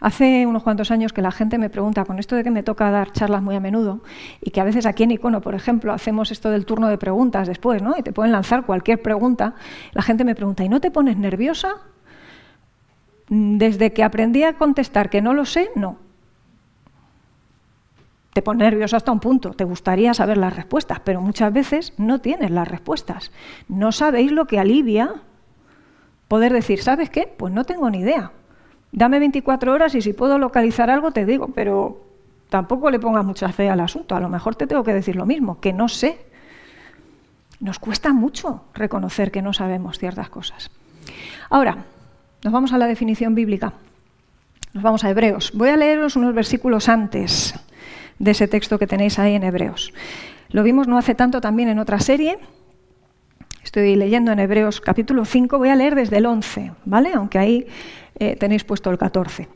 Hace unos cuantos años que la gente me pregunta, con esto de que me toca dar charlas muy a menudo, y que a veces aquí en Icono, por ejemplo, hacemos esto del turno de preguntas después, ¿no? Y te pueden lanzar cualquier pregunta, la gente me pregunta, ¿y no te pones nerviosa? Desde que aprendí a contestar que no lo sé, no. Te pones nervioso hasta un punto, te gustaría saber las respuestas, pero muchas veces no tienes las respuestas. No sabéis lo que alivia poder decir, ¿sabes qué? Pues no tengo ni idea dame 24 horas y si puedo localizar algo te digo, pero tampoco le pongas mucha fe al asunto. A lo mejor te tengo que decir lo mismo, que no sé. Nos cuesta mucho reconocer que no sabemos ciertas cosas. Ahora, nos vamos a la definición bíblica. Nos vamos a Hebreos. Voy a leeros unos versículos antes de ese texto que tenéis ahí en Hebreos. Lo vimos no hace tanto también en otra serie. Estoy leyendo en Hebreos capítulo 5, voy a leer desde el 11, ¿vale? Aunque ahí eh, tenéis puesto el 14.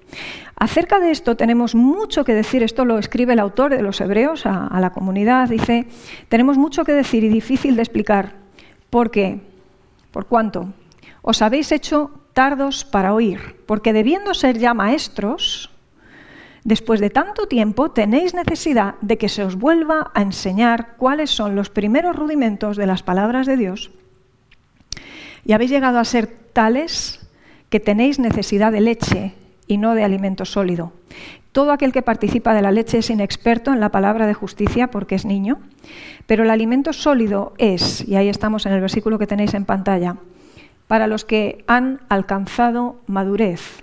Acerca de esto tenemos mucho que decir, esto lo escribe el autor de los Hebreos a, a la comunidad, dice, tenemos mucho que decir y difícil de explicar. ¿Por qué? ¿Por cuánto? Os habéis hecho tardos para oír, porque debiendo ser ya maestros, después de tanto tiempo tenéis necesidad de que se os vuelva a enseñar cuáles son los primeros rudimentos de las palabras de Dios. Y habéis llegado a ser tales que tenéis necesidad de leche y no de alimento sólido. Todo aquel que participa de la leche es inexperto en la palabra de justicia porque es niño, pero el alimento sólido es, y ahí estamos en el versículo que tenéis en pantalla, para los que han alcanzado madurez,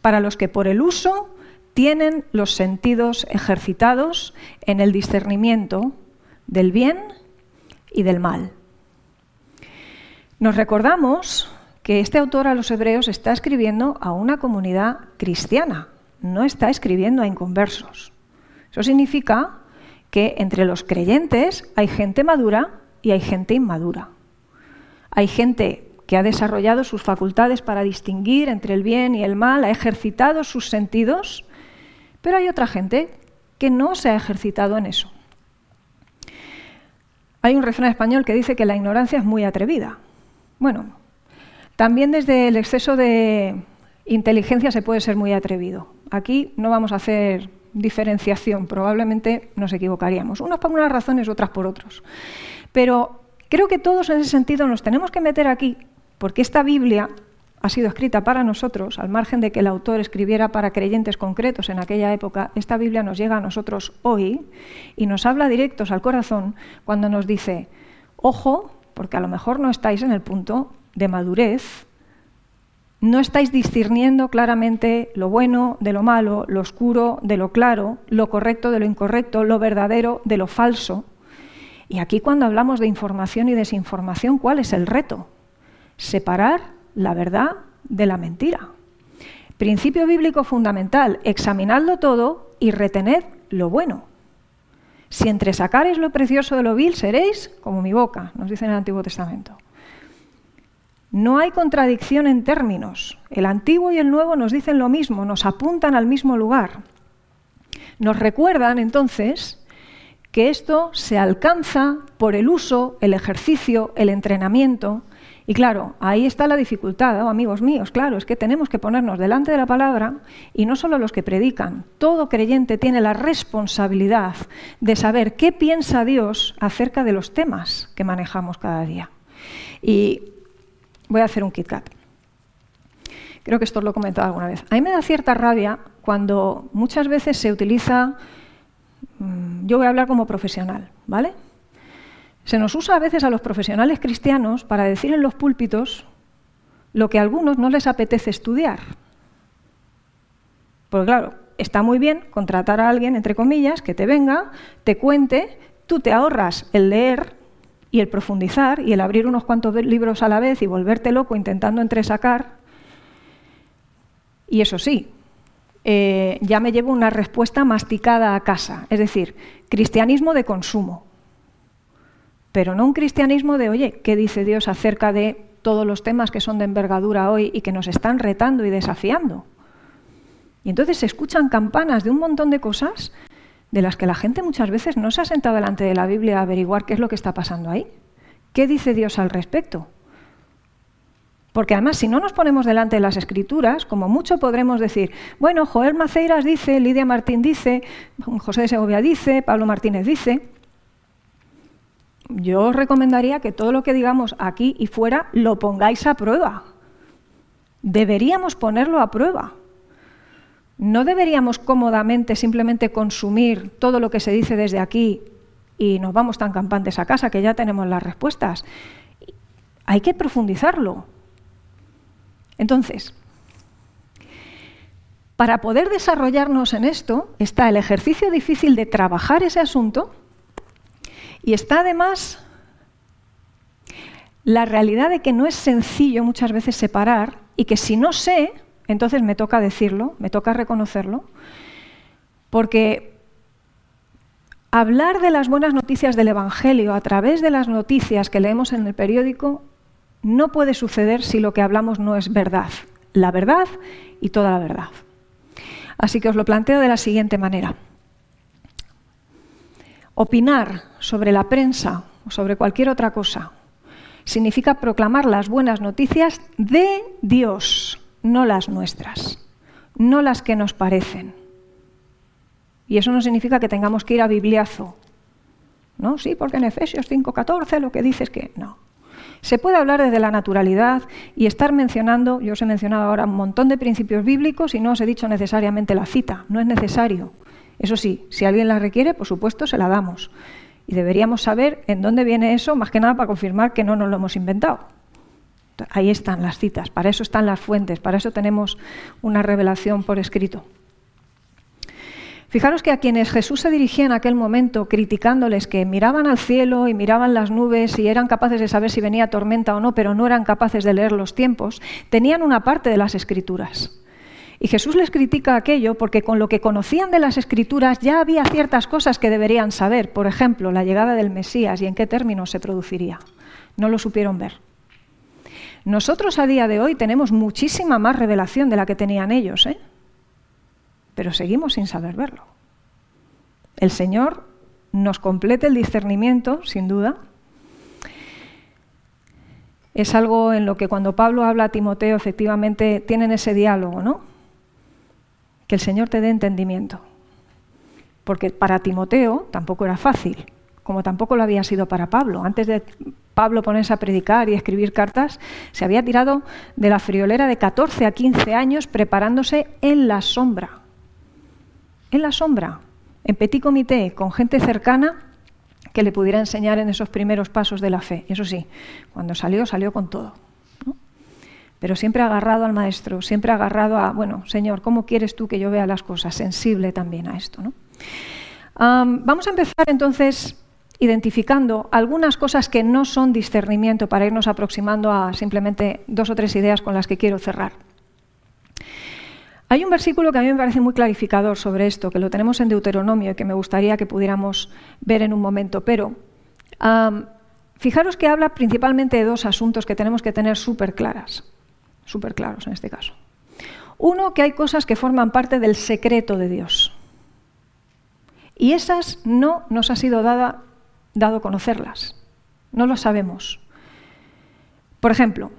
para los que por el uso tienen los sentidos ejercitados en el discernimiento del bien y del mal. Nos recordamos que este autor a los hebreos está escribiendo a una comunidad cristiana, no está escribiendo a inconversos. Eso significa que entre los creyentes hay gente madura y hay gente inmadura. Hay gente que ha desarrollado sus facultades para distinguir entre el bien y el mal, ha ejercitado sus sentidos, pero hay otra gente que no se ha ejercitado en eso. Hay un refrán español que dice que la ignorancia es muy atrevida. Bueno, también desde el exceso de inteligencia se puede ser muy atrevido. Aquí no vamos a hacer diferenciación, probablemente nos equivocaríamos, unos por unas razones, otras por otros. Pero creo que todos en ese sentido nos tenemos que meter aquí, porque esta Biblia ha sido escrita para nosotros, al margen de que el autor escribiera para creyentes concretos en aquella época, esta Biblia nos llega a nosotros hoy y nos habla directos al corazón cuando nos dice, ojo, porque a lo mejor no estáis en el punto de madurez, no estáis discerniendo claramente lo bueno de lo malo, lo oscuro de lo claro, lo correcto de lo incorrecto, lo verdadero de lo falso. Y aquí cuando hablamos de información y desinformación, ¿cuál es el reto? Separar la verdad de la mentira. Principio bíblico fundamental, examinadlo todo y retened lo bueno. Si entre sacaréis lo precioso de lo vil, seréis como mi boca, nos dice en el Antiguo Testamento. No hay contradicción en términos. El Antiguo y el Nuevo nos dicen lo mismo, nos apuntan al mismo lugar. Nos recuerdan entonces que esto se alcanza por el uso, el ejercicio, el entrenamiento y claro, ahí está la dificultad, oh, amigos míos, claro, es que tenemos que ponernos delante de la palabra y no solo los que predican, todo creyente tiene la responsabilidad de saber qué piensa Dios acerca de los temas que manejamos cada día. Y voy a hacer un KitKat. Creo que esto lo he comentado alguna vez. A mí me da cierta rabia cuando muchas veces se utiliza, mm, yo voy a hablar como profesional, ¿vale? Se nos usa a veces a los profesionales cristianos para decir en los púlpitos lo que a algunos no les apetece estudiar. Porque claro, está muy bien contratar a alguien, entre comillas, que te venga, te cuente, tú te ahorras el leer y el profundizar y el abrir unos cuantos libros a la vez y volverte loco intentando entresacar. Y eso sí, eh, ya me llevo una respuesta masticada a casa, es decir, cristianismo de consumo pero no un cristianismo de, oye, ¿qué dice Dios acerca de todos los temas que son de envergadura hoy y que nos están retando y desafiando? Y entonces se escuchan campanas de un montón de cosas de las que la gente muchas veces no se ha sentado delante de la Biblia a averiguar qué es lo que está pasando ahí. ¿Qué dice Dios al respecto? Porque además, si no nos ponemos delante de las escrituras, como mucho podremos decir, bueno, Joel Maceiras dice, Lidia Martín dice, José de Segovia dice, Pablo Martínez dice, yo os recomendaría que todo lo que digamos aquí y fuera lo pongáis a prueba. Deberíamos ponerlo a prueba. No deberíamos cómodamente simplemente consumir todo lo que se dice desde aquí y nos vamos tan campantes a casa que ya tenemos las respuestas. Hay que profundizarlo. Entonces, para poder desarrollarnos en esto está el ejercicio difícil de trabajar ese asunto y está además la realidad de que no es sencillo muchas veces separar y que si no sé, entonces me toca decirlo, me toca reconocerlo, porque hablar de las buenas noticias del Evangelio a través de las noticias que leemos en el periódico no puede suceder si lo que hablamos no es verdad, la verdad y toda la verdad. Así que os lo planteo de la siguiente manera. Opinar sobre la prensa o sobre cualquier otra cosa significa proclamar las buenas noticias de Dios, no las nuestras, no las que nos parecen. Y eso no significa que tengamos que ir a bibliazo. ¿No? Sí, porque en Efesios 5:14 lo que dice es que no. Se puede hablar desde la naturalidad y estar mencionando, yo os he mencionado ahora un montón de principios bíblicos y no os he dicho necesariamente la cita, no es necesario. Eso sí, si alguien la requiere, por supuesto, se la damos. Y deberíamos saber en dónde viene eso, más que nada para confirmar que no nos lo hemos inventado. Ahí están las citas, para eso están las fuentes, para eso tenemos una revelación por escrito. Fijaros que a quienes Jesús se dirigía en aquel momento criticándoles que miraban al cielo y miraban las nubes y eran capaces de saber si venía tormenta o no, pero no eran capaces de leer los tiempos, tenían una parte de las escrituras. Y Jesús les critica aquello porque con lo que conocían de las escrituras ya había ciertas cosas que deberían saber, por ejemplo, la llegada del Mesías y en qué términos se produciría. No lo supieron ver. Nosotros a día de hoy tenemos muchísima más revelación de la que tenían ellos, ¿eh? pero seguimos sin saber verlo. El Señor nos complete el discernimiento, sin duda. Es algo en lo que cuando Pablo habla a Timoteo, efectivamente tienen ese diálogo, ¿no? Que el Señor te dé entendimiento. Porque para Timoteo tampoco era fácil, como tampoco lo había sido para Pablo. Antes de Pablo ponerse a predicar y escribir cartas, se había tirado de la friolera de 14 a 15 años preparándose en la sombra en la sombra, en petit comité, con gente cercana que le pudiera enseñar en esos primeros pasos de la fe. Eso sí, cuando salió, salió con todo. Pero siempre agarrado al maestro, siempre agarrado a, bueno, Señor, ¿cómo quieres tú que yo vea las cosas? Sensible también a esto. vamos a empezar entonces identificando algunas cosas que no son discernimiento para irnos aproximando a simplemente dos o tres ideas con las que quiero cerrar. Hay un versículo que a mí me parece muy clarificador sobre esto, que lo tenemos en Deuteronomio y que me gustaría que pudiéramos ver en un momento, pero fijaros que habla principalmente de dos asuntos que tenemos que tener súper claras, súper claros en este caso. Uno, que hay cosas que forman parte del secreto de Dios. Y esas no nos ha sido dada, dado conocerlas. No lo sabemos. Por ejemplo,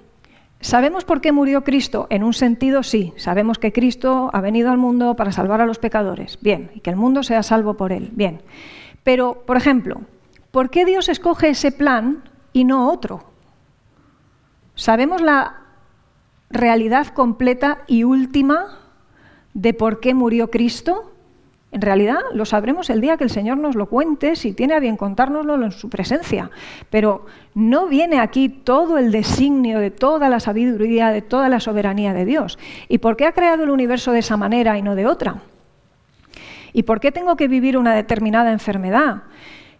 ¿Sabemos por qué murió Cristo? En un sentido sí, sabemos que Cristo ha venido al mundo para salvar a los pecadores, bien, y que el mundo sea salvo por él, bien. Pero, por ejemplo, ¿por qué Dios escoge ese plan y no otro? ¿Sabemos la realidad completa y última de por qué murió Cristo? En realidad lo sabremos el día que el Señor nos lo cuente, si tiene a bien contárnoslo en su presencia. Pero no viene aquí todo el designio de toda la sabiduría, de toda la soberanía de Dios. ¿Y por qué ha creado el universo de esa manera y no de otra? ¿Y por qué tengo que vivir una determinada enfermedad?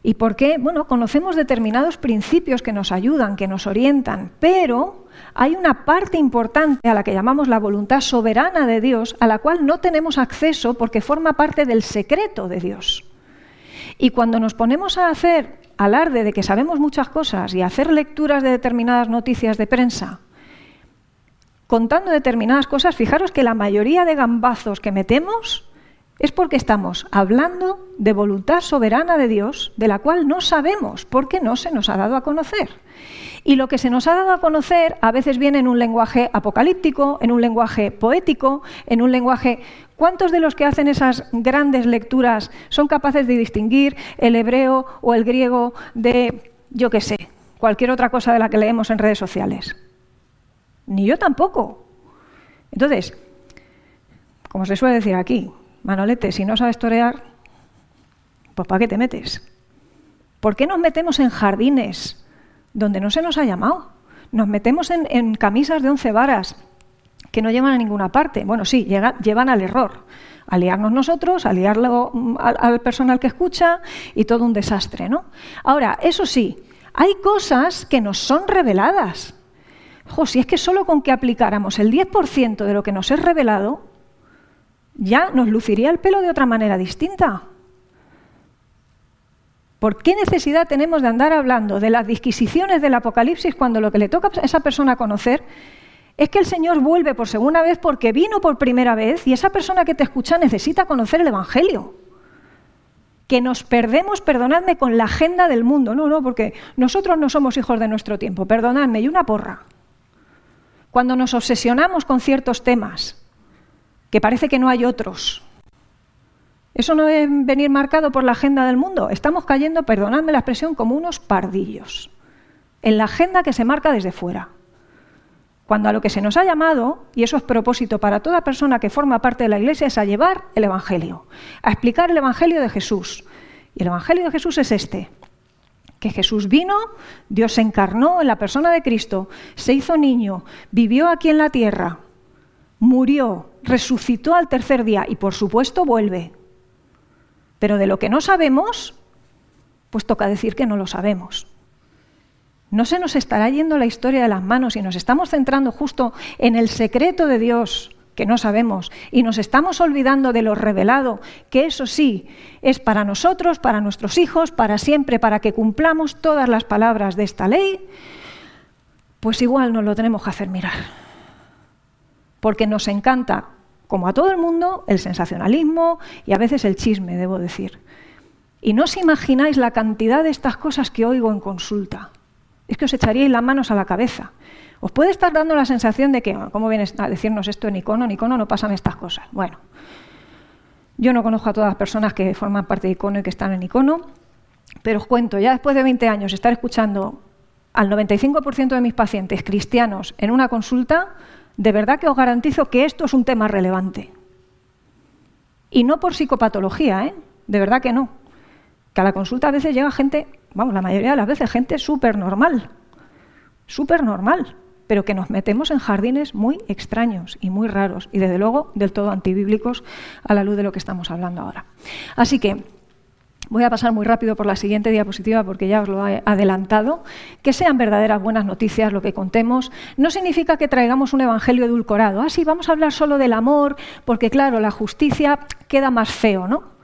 ¿Y por qué? Bueno, conocemos determinados principios que nos ayudan, que nos orientan, pero hay una parte importante a la que llamamos la voluntad soberana de Dios, a la cual no tenemos acceso porque forma parte del secreto de Dios. Y cuando nos ponemos a hacer alarde de que sabemos muchas cosas y hacer lecturas de determinadas noticias de prensa, contando determinadas cosas, fijaros que la mayoría de gambazos que metemos es porque estamos hablando de voluntad soberana de Dios, de la cual no sabemos porque no se nos ha dado a conocer. Y lo que se nos ha dado a conocer a veces viene en un lenguaje apocalíptico, en un lenguaje poético, en un lenguaje... ¿Cuántos de los que hacen esas grandes lecturas son capaces de distinguir el hebreo o el griego de, yo qué sé, cualquier otra cosa de la que leemos en redes sociales? Ni yo tampoco. Entonces, como se suele decir aquí, Manolete, si no sabes torear, pues ¿para qué te metes? ¿Por qué nos metemos en jardines donde no se nos ha llamado. Nos metemos en, camisas de once varas que no llevan a ninguna parte. Bueno, sí, llevan al error, a liarnos nosotros, a liarlo mm, al, personal que escucha y todo un desastre, ¿no? Ahora, eso sí, hay cosas que nos son reveladas. Jo, si es que solo con que aplicáramos el 10% de lo que nos es revelado, ya nos luciría el pelo de otra manera distinta. ¿Por qué necesidad tenemos de andar hablando de las disquisiciones del Apocalipsis cuando lo que le toca a esa persona conocer es que el Señor vuelve por segunda vez porque vino por primera vez y esa persona que te escucha necesita conocer el Evangelio? Que nos perdemos, perdonadme, con la agenda del mundo. No, no, porque nosotros no somos hijos de nuestro tiempo. Perdonadme, y una porra. Cuando nos obsesionamos con ciertos temas, que parece que no hay otros, ¿Eso no es venir marcado por la agenda del mundo? Estamos cayendo, perdonadme la expresión, como unos pardillos, en la agenda que se marca desde fuera. Cuando a lo que se nos ha llamado, y eso es propósito para toda persona que forma parte de la Iglesia, es a llevar el Evangelio, a explicar el Evangelio de Jesús. Y el Evangelio de Jesús es este, que Jesús vino, Dios se encarnó en la persona de Cristo, se hizo niño, vivió aquí en la tierra, murió, resucitó al tercer día y por supuesto vuelve Pero de lo que no sabemos, pues toca decir que no lo sabemos. ¿No se nos estará yendo la historia de las manos y nos estamos centrando justo en el secreto de Dios que no sabemos y nos estamos olvidando de lo revelado, que eso sí es para nosotros, para nuestros hijos, para siempre, para que cumplamos todas las palabras de esta ley? Pues igual nos lo tenemos que hacer mirar. Porque nos encanta, como a todo el mundo, el sensacionalismo y a veces el chisme, debo decir. Y no os imagináis la cantidad de estas cosas que oigo en consulta es que os echaríais las manos a la cabeza. Os puede estar dando la sensación de que, ¿cómo vienes a decirnos esto en icono? En icono no pasan estas cosas. Bueno, yo no conozco a todas las personas que forman parte de icono y que están en icono, pero os cuento, ya después de 20 años estar escuchando al 95% de mis pacientes cristianos en una consulta, de verdad que os garantizo que esto es un tema relevante. Y no por psicopatología, ¿eh? De verdad que no. Que a la consulta a veces llega gente vamos, la mayoría de las veces gente súper normal, súper normal, pero que nos metemos en jardines muy extraños y muy raros y desde luego del todo antibíblicos a la luz de lo que estamos hablando ahora. Así que Voy a pasar muy rápido por la siguiente diapositiva porque ya os lo he adelantado. Que sean verdaderas buenas noticias lo que contemos no significa que traigamos un evangelio edulcorado. Ah, sí, vamos a hablar solo del amor porque, claro, la justicia queda más feo, ¿no?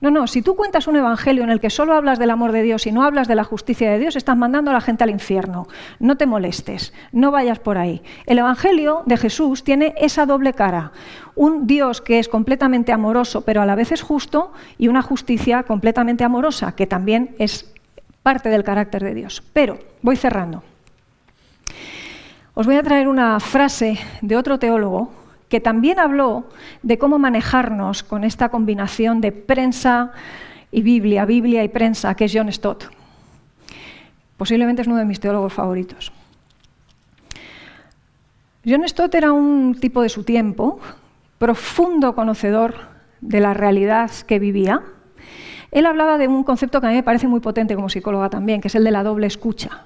No, no, si tú cuentas un evangelio en el que solo hablas del amor de Dios y no hablas de la justicia de Dios, estás mandando a la gente al infierno. No te molestes, no vayas por ahí. El evangelio de Jesús tiene esa doble cara. Un Dios que es completamente amoroso, pero a la vez es justo, y una justicia completamente amorosa, que también es parte del carácter de Dios. Pero voy cerrando. Os voy a traer una frase de otro teólogo que también habló de cómo manejarnos con esta combinación de prensa y Biblia, Biblia y prensa, que es John Stott. Posiblemente es uno de mis teólogos favoritos. John Stott era un tipo de su tiempo, profundo conocedor de la realidad que vivía. Él hablaba de un concepto que a mí me parece muy potente como psicóloga también, que es el de la doble escucha.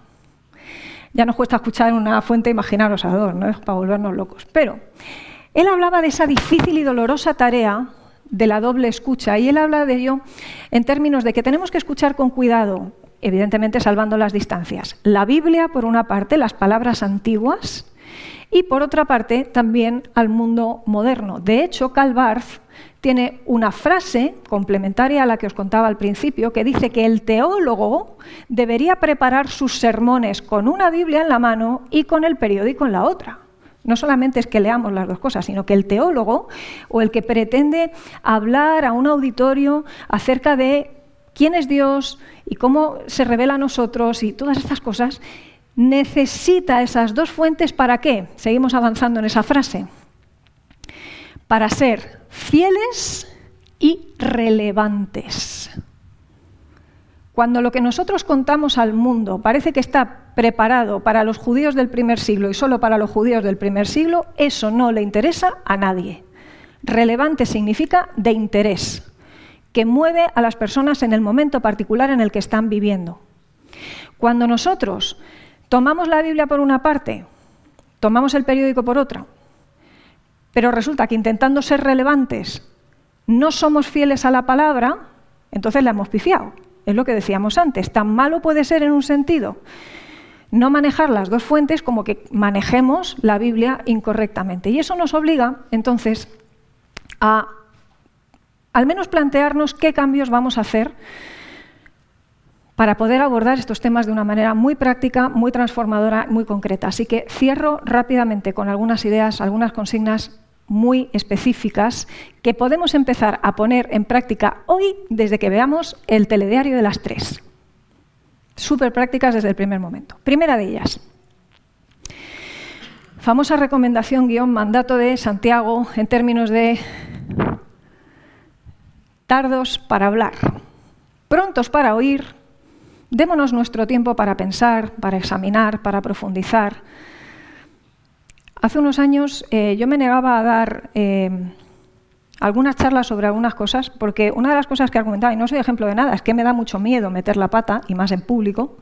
Ya nos cuesta escuchar una fuente imaginaros a ¿no? Es para volvernos locos. Pero él hablaba de esa difícil y dolorosa tarea de la doble escucha y él habla de ello en términos de que tenemos que escuchar con cuidado, evidentemente salvando las distancias. La Biblia, por una parte, las palabras antiguas y por otra parte también al mundo moderno. De hecho, Karl tiene una frase complementaria a la que os contaba al principio que dice que el teólogo debería preparar sus sermones con una Biblia en la mano y con el periódico en la otra. No solamente es que leamos las dos cosas, sino que el teólogo o el que pretende hablar a un auditorio acerca de quién es Dios y cómo se revela a nosotros y todas estas cosas, necesita esas dos fuentes para qué? Seguimos avanzando en esa frase. Para ser fieles y relevantes. Cuando lo que nosotros contamos al mundo parece que está preparado para los judíos del primer siglo y solo para los judíos del primer siglo, eso no le interesa a nadie. Relevante significa de interés, que mueve a las personas en el momento particular en el que están viviendo. Cuando nosotros tomamos la Biblia por una parte, tomamos el periódico por otra, pero resulta que intentando ser relevantes no somos fieles a la palabra, entonces la hemos pifiado. Es lo que decíamos antes. Tan malo puede ser en un sentido no manejar las dos fuentes como que manejemos la Biblia incorrectamente. Y eso nos obliga, entonces, a al menos plantearnos qué cambios vamos a hacer para poder abordar estos temas de una manera muy práctica, muy transformadora, muy concreta. Así que cierro rápidamente con algunas ideas, algunas consignas muy específicas que podemos empezar a poner en práctica hoy desde que veamos el telediario de las tres. Súper prácticas desde el primer momento. Primera de ellas. Famosa recomendación guion mandato de Santiago en términos de tardos para hablar, prontos para oír, démonos nuestro tiempo para pensar, para examinar, para profundizar, Hace unos años eh, yo me negaba a dar eh, algunas charlas sobre algunas cosas, porque una de las cosas que argumentaba, y no soy ejemplo de nada, es que me da mucho miedo meter la pata, y más en público,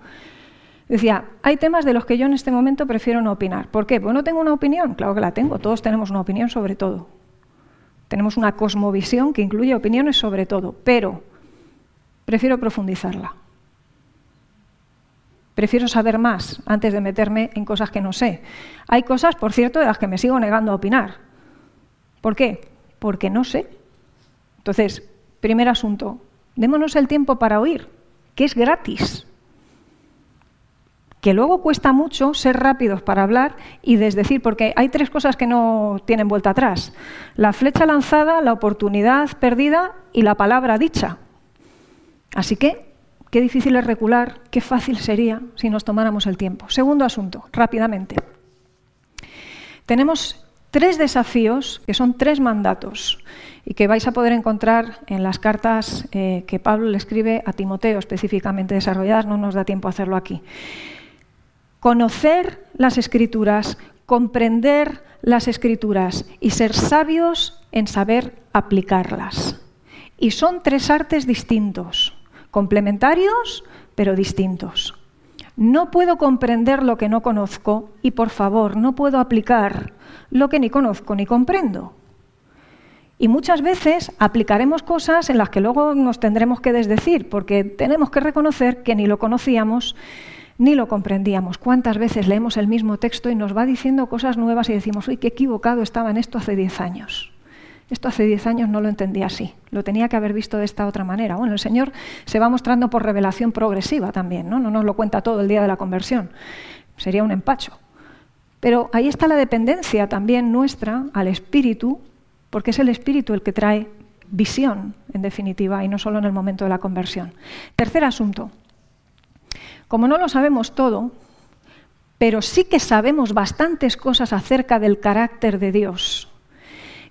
decía, hay temas de los que yo en este momento prefiero no opinar. ¿Por qué? Pues no tengo una opinión, claro que la tengo, todos tenemos una opinión sobre todo. Tenemos una cosmovisión que incluye opiniones sobre todo, pero prefiero profundizarla. Prefiero saber más antes de meterme en cosas que no sé. Hay cosas, por cierto, de las que me sigo negando a opinar. ¿Por qué? Porque no sé. Entonces, primer asunto, démonos el tiempo para oír, que es gratis. Que luego cuesta mucho ser rápidos para hablar y desdecir, porque hay tres cosas que no tienen vuelta atrás. La flecha lanzada, la oportunidad perdida y la palabra dicha. Así que Qué difícil es recular, qué fácil sería si nos tomáramos el tiempo. Segundo asunto, rápidamente. Tenemos tres desafíos que son tres mandatos y que vais a poder encontrar en las cartas eh, que Pablo le escribe a Timoteo específicamente desarrolladas, no nos da tiempo a hacerlo aquí. Conocer las escrituras, comprender las escrituras y ser sabios en saber aplicarlas. Y son tres artes distintos complementarios pero distintos. No puedo comprender lo que no conozco y, por favor, no puedo aplicar lo que ni conozco ni comprendo. Y muchas veces aplicaremos cosas en las que luego nos tendremos que desdecir, porque tenemos que reconocer que ni lo conocíamos ni lo comprendíamos. ¿Cuántas veces leemos el mismo texto y nos va diciendo cosas nuevas y decimos, uy, qué equivocado estaba en esto hace diez años? Esto hace diez años no lo entendía así, lo tenía que haber visto de esta otra manera. Bueno, el Señor se va mostrando por revelación progresiva también, ¿no? No nos lo cuenta todo el día de la conversión, sería un empacho. Pero ahí está la dependencia también nuestra al Espíritu, porque es el Espíritu el que trae visión, en definitiva, y no solo en el momento de la conversión. Tercer asunto. Como no lo sabemos todo, pero sí que sabemos bastantes cosas acerca del carácter de Dios,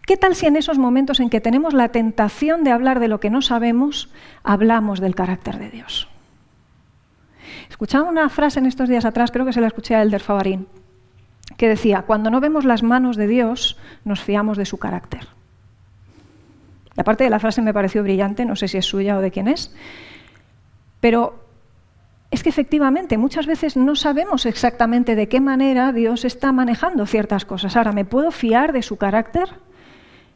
¿Qué tal si en esos momentos en que tenemos la tentación de hablar de lo que no sabemos, hablamos del carácter de Dios? Escuchaba una frase en estos días atrás, creo que se la escuché a Elder Favarín, que decía, cuando no vemos las manos de Dios, nos fiamos de su carácter. La parte de la frase me pareció brillante, no sé si es suya o de quién es, pero es que efectivamente muchas veces no sabemos exactamente de qué manera Dios está manejando ciertas cosas. Ahora, ¿me puedo fiar de su carácter?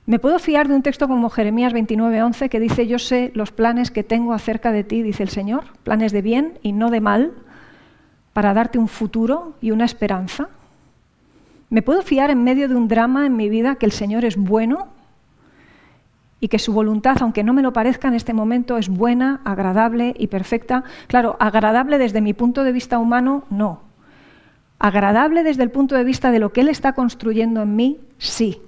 Me puedo fiar de un texto como Jeremías 29:11 que dice, yo sé los planes que tengo acerca de ti, dice el Señor, planes de bien y no de mal, para darte un futuro y una esperanza. ¿Me puedo fiar en medio de un drama en mi vida que el Señor es bueno y que su voluntad, aunque no me lo parezca en este momento, es buena, agradable y perfecta? Claro, agradable desde mi punto de vista humano, no. Agradable desde el punto de vista de lo que Él está construyendo en mí, sí.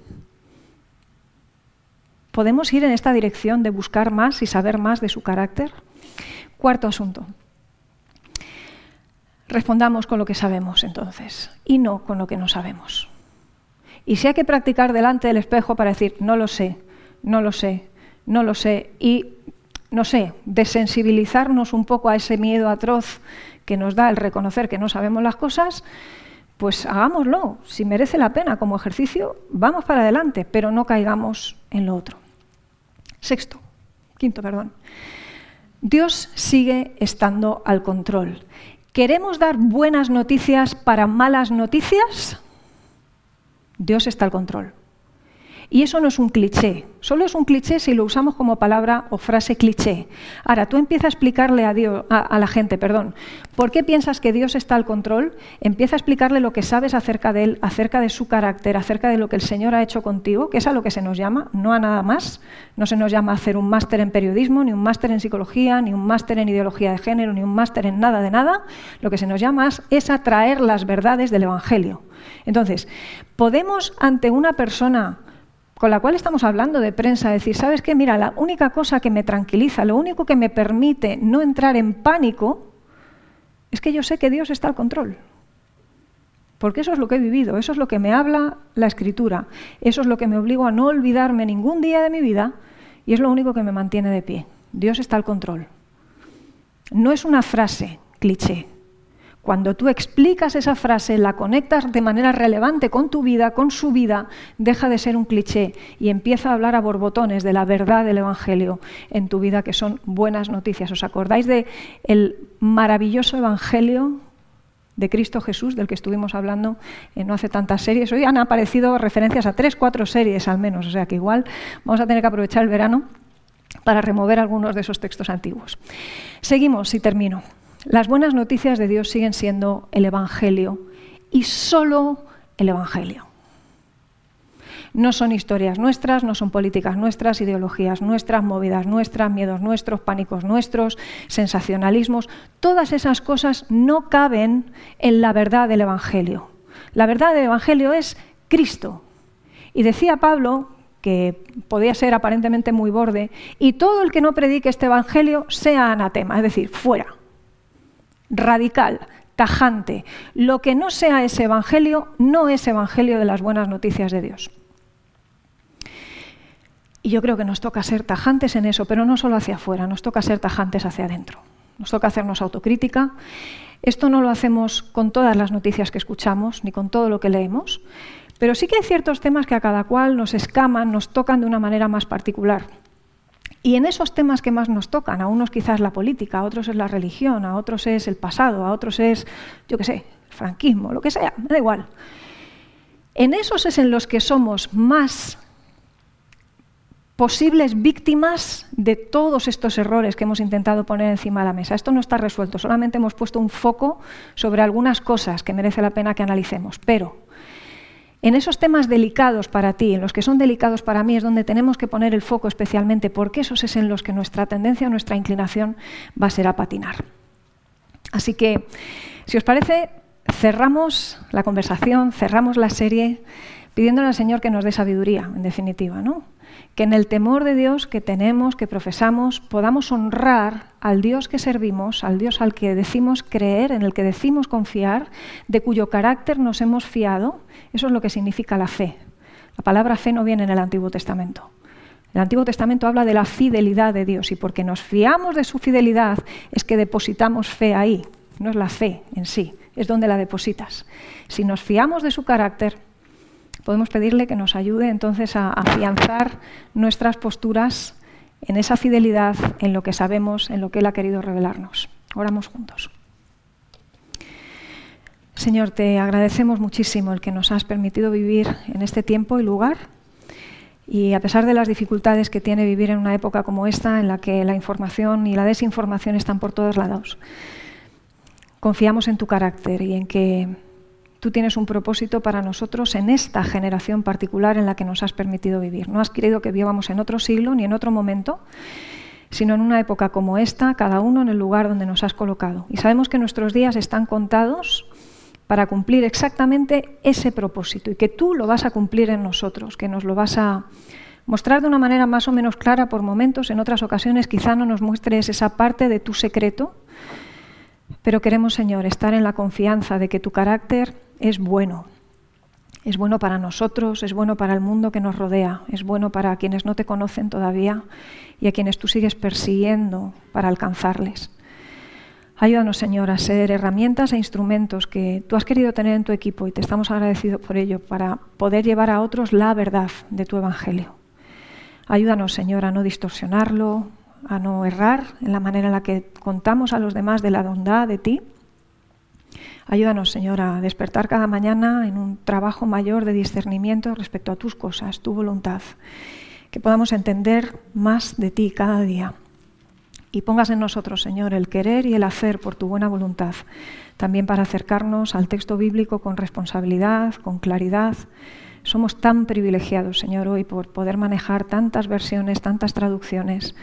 ¿Podemos ir en esta dirección de buscar más y saber más de su carácter? Cuarto asunto. Respondamos con lo que sabemos entonces y no con lo que no sabemos. Y si hay que practicar delante del espejo para decir, no lo sé, no lo sé, no lo sé, y, no sé, desensibilizarnos un poco a ese miedo atroz que nos da el reconocer que no sabemos las cosas, pues hagámoslo. Si merece la pena como ejercicio, vamos para adelante, pero no caigamos en lo otro. Sexto, quinto, perdón. Dios sigue estando al control. ¿Queremos dar buenas noticias para malas noticias? Dios está al control. Y eso no es un cliché, solo es un cliché si lo usamos como palabra o frase cliché. Ahora, tú empiezas a explicarle a, Dios, a, la gente, perdón, ¿por qué piensas que Dios está al control? Empieza a explicarle lo que sabes acerca de Él, acerca de su carácter, acerca de lo que el Señor ha hecho contigo, que es a lo que se nos llama, no a nada más. No se nos llama hacer un máster en periodismo, ni un máster en psicología, ni un máster en ideología de género, ni un máster en nada de nada. Lo que se nos llama es atraer las verdades del Evangelio. Entonces, podemos ante una persona con la cual estamos hablando de prensa, decir, ¿sabes qué? Mira, la única cosa que me tranquiliza, lo único que me permite no entrar en pánico, es que yo sé que Dios está al control. Porque eso es lo que he vivido, eso es lo que me habla la escritura, eso es lo que me obligo a no olvidarme ningún día de mi vida y es lo único que me mantiene de pie. Dios está al control. No es una frase cliché, cuando tú explicas esa frase, la conectas de manera relevante con tu vida, con su vida, deja de ser un cliché y empieza a hablar a borbotones de la verdad del Evangelio en tu vida, que son buenas noticias. ¿Os acordáis del el maravilloso Evangelio de Cristo Jesús, del que estuvimos hablando en no hace tantas series? Hoy han aparecido referencias a tres, cuatro series al menos, o sea que igual vamos a tener que aprovechar el verano para remover algunos de esos textos antiguos. Seguimos y termino. Las buenas noticias de Dios siguen siendo el Evangelio y solo el Evangelio. No son historias nuestras, no son políticas nuestras, ideologías nuestras, movidas nuestras, miedos nuestros, pánicos nuestros, sensacionalismos. Todas esas cosas no caben en la verdad del Evangelio. La verdad del Evangelio es Cristo. Y decía Pablo, que podía ser aparentemente muy borde, y todo el que no predique este Evangelio sea anatema, es decir, fuera. Radical, tajante. Lo que no sea ese Evangelio no es Evangelio de las buenas noticias de Dios. Y yo creo que nos toca ser tajantes en eso, pero no solo hacia afuera, nos toca ser tajantes hacia adentro. Nos toca hacernos autocrítica. Esto no lo hacemos con todas las noticias que escuchamos, ni con todo lo que leemos, pero sí que hay ciertos temas que a cada cual nos escaman, nos tocan de una manera más particular. Y en esos temas que más nos tocan, a unos quizás la política, a otros es la religión, a otros es el pasado, a otros es, yo qué sé, el franquismo, lo que sea, me da igual. En esos es en los que somos más posibles víctimas de todos estos errores que hemos intentado poner encima de la mesa. Esto no está resuelto, solamente hemos puesto un foco sobre algunas cosas que merece la pena que analicemos. Pero en esos temas delicados para ti, en los que son delicados para mí, es donde tenemos que poner el foco especialmente, porque esos es en los que nuestra tendencia, nuestra inclinación va a ser a patinar. Así que, si os parece, cerramos la conversación, cerramos la serie, pidiéndole al Señor que nos dé sabiduría, en definitiva, ¿no? Que en el temor de Dios que tenemos, que profesamos, podamos honrar al Dios que servimos, al Dios al que decimos creer, en el que decimos confiar, de cuyo carácter nos hemos fiado. Eso es lo que significa la fe. La palabra fe no viene en el Antiguo Testamento. El Antiguo Testamento habla de la fidelidad de Dios y porque nos fiamos de su fidelidad es que depositamos fe ahí. No es la fe en sí, es donde la depositas. Si nos fiamos de su carácter, podemos pedirle que nos ayude entonces a afianzar nuestras posturas en esa fidelidad, en lo que sabemos, en lo que Él ha querido revelarnos. Oramos juntos. Señor, te agradecemos muchísimo el que nos has permitido vivir en este tiempo y lugar. Y a pesar de las dificultades que tiene vivir en una época como esta, en la que la información y la desinformación están por todos lados, confiamos en tu carácter y en que Tú tienes un propósito para nosotros en esta generación particular en la que nos has permitido vivir. No has querido que vivamos en otro siglo ni en otro momento, sino en una época como esta, cada uno en el lugar donde nos has colocado. Y sabemos que nuestros días están contados para cumplir exactamente ese propósito y que tú lo vas a cumplir en nosotros, que nos lo vas a mostrar de una manera más o menos clara por momentos, en otras ocasiones quizá no nos muestres esa parte de tu secreto, pero queremos, Señor, estar en la confianza de que tu carácter es bueno. Es bueno para nosotros, es bueno para el mundo que nos rodea, es bueno para quienes no te conocen todavía y a quienes tú sigues persiguiendo para alcanzarles. Ayúdanos, Señor, a ser herramientas e instrumentos que tú has querido tener en tu equipo y te estamos agradecidos por ello para poder llevar a otros la verdad de tu Evangelio. Ayúdanos, Señor, a no distorsionarlo, a no errar en la manera en la que contamos a los demás de la bondad de ti Ayúdanos, Señor, a despertar cada mañana en un trabajo mayor de discernimiento respecto a tus cosas, tu voluntad, que podamos entender más de ti cada día. Y pongas en nosotros, Señor, el querer y el hacer por tu buena voluntad, también para acercarnos al texto bíblico con responsabilidad, con claridad. Somos tan privilegiados, Señor, hoy por poder manejar tantas versiones, tantas traducciones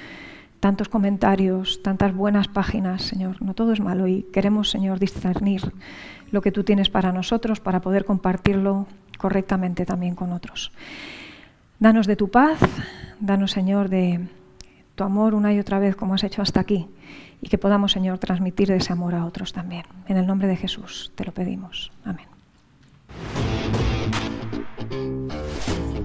tantos comentarios, tantas buenas páginas, Señor. No todo es malo y queremos, Señor, discernir lo que tú tienes para nosotros para poder compartirlo correctamente también con otros. Danos de tu paz, danos, Señor, de tu amor una y otra vez como has hecho hasta aquí y que podamos, Señor, transmitir ese amor a otros también. En el nombre de Jesús te lo pedimos. Amén.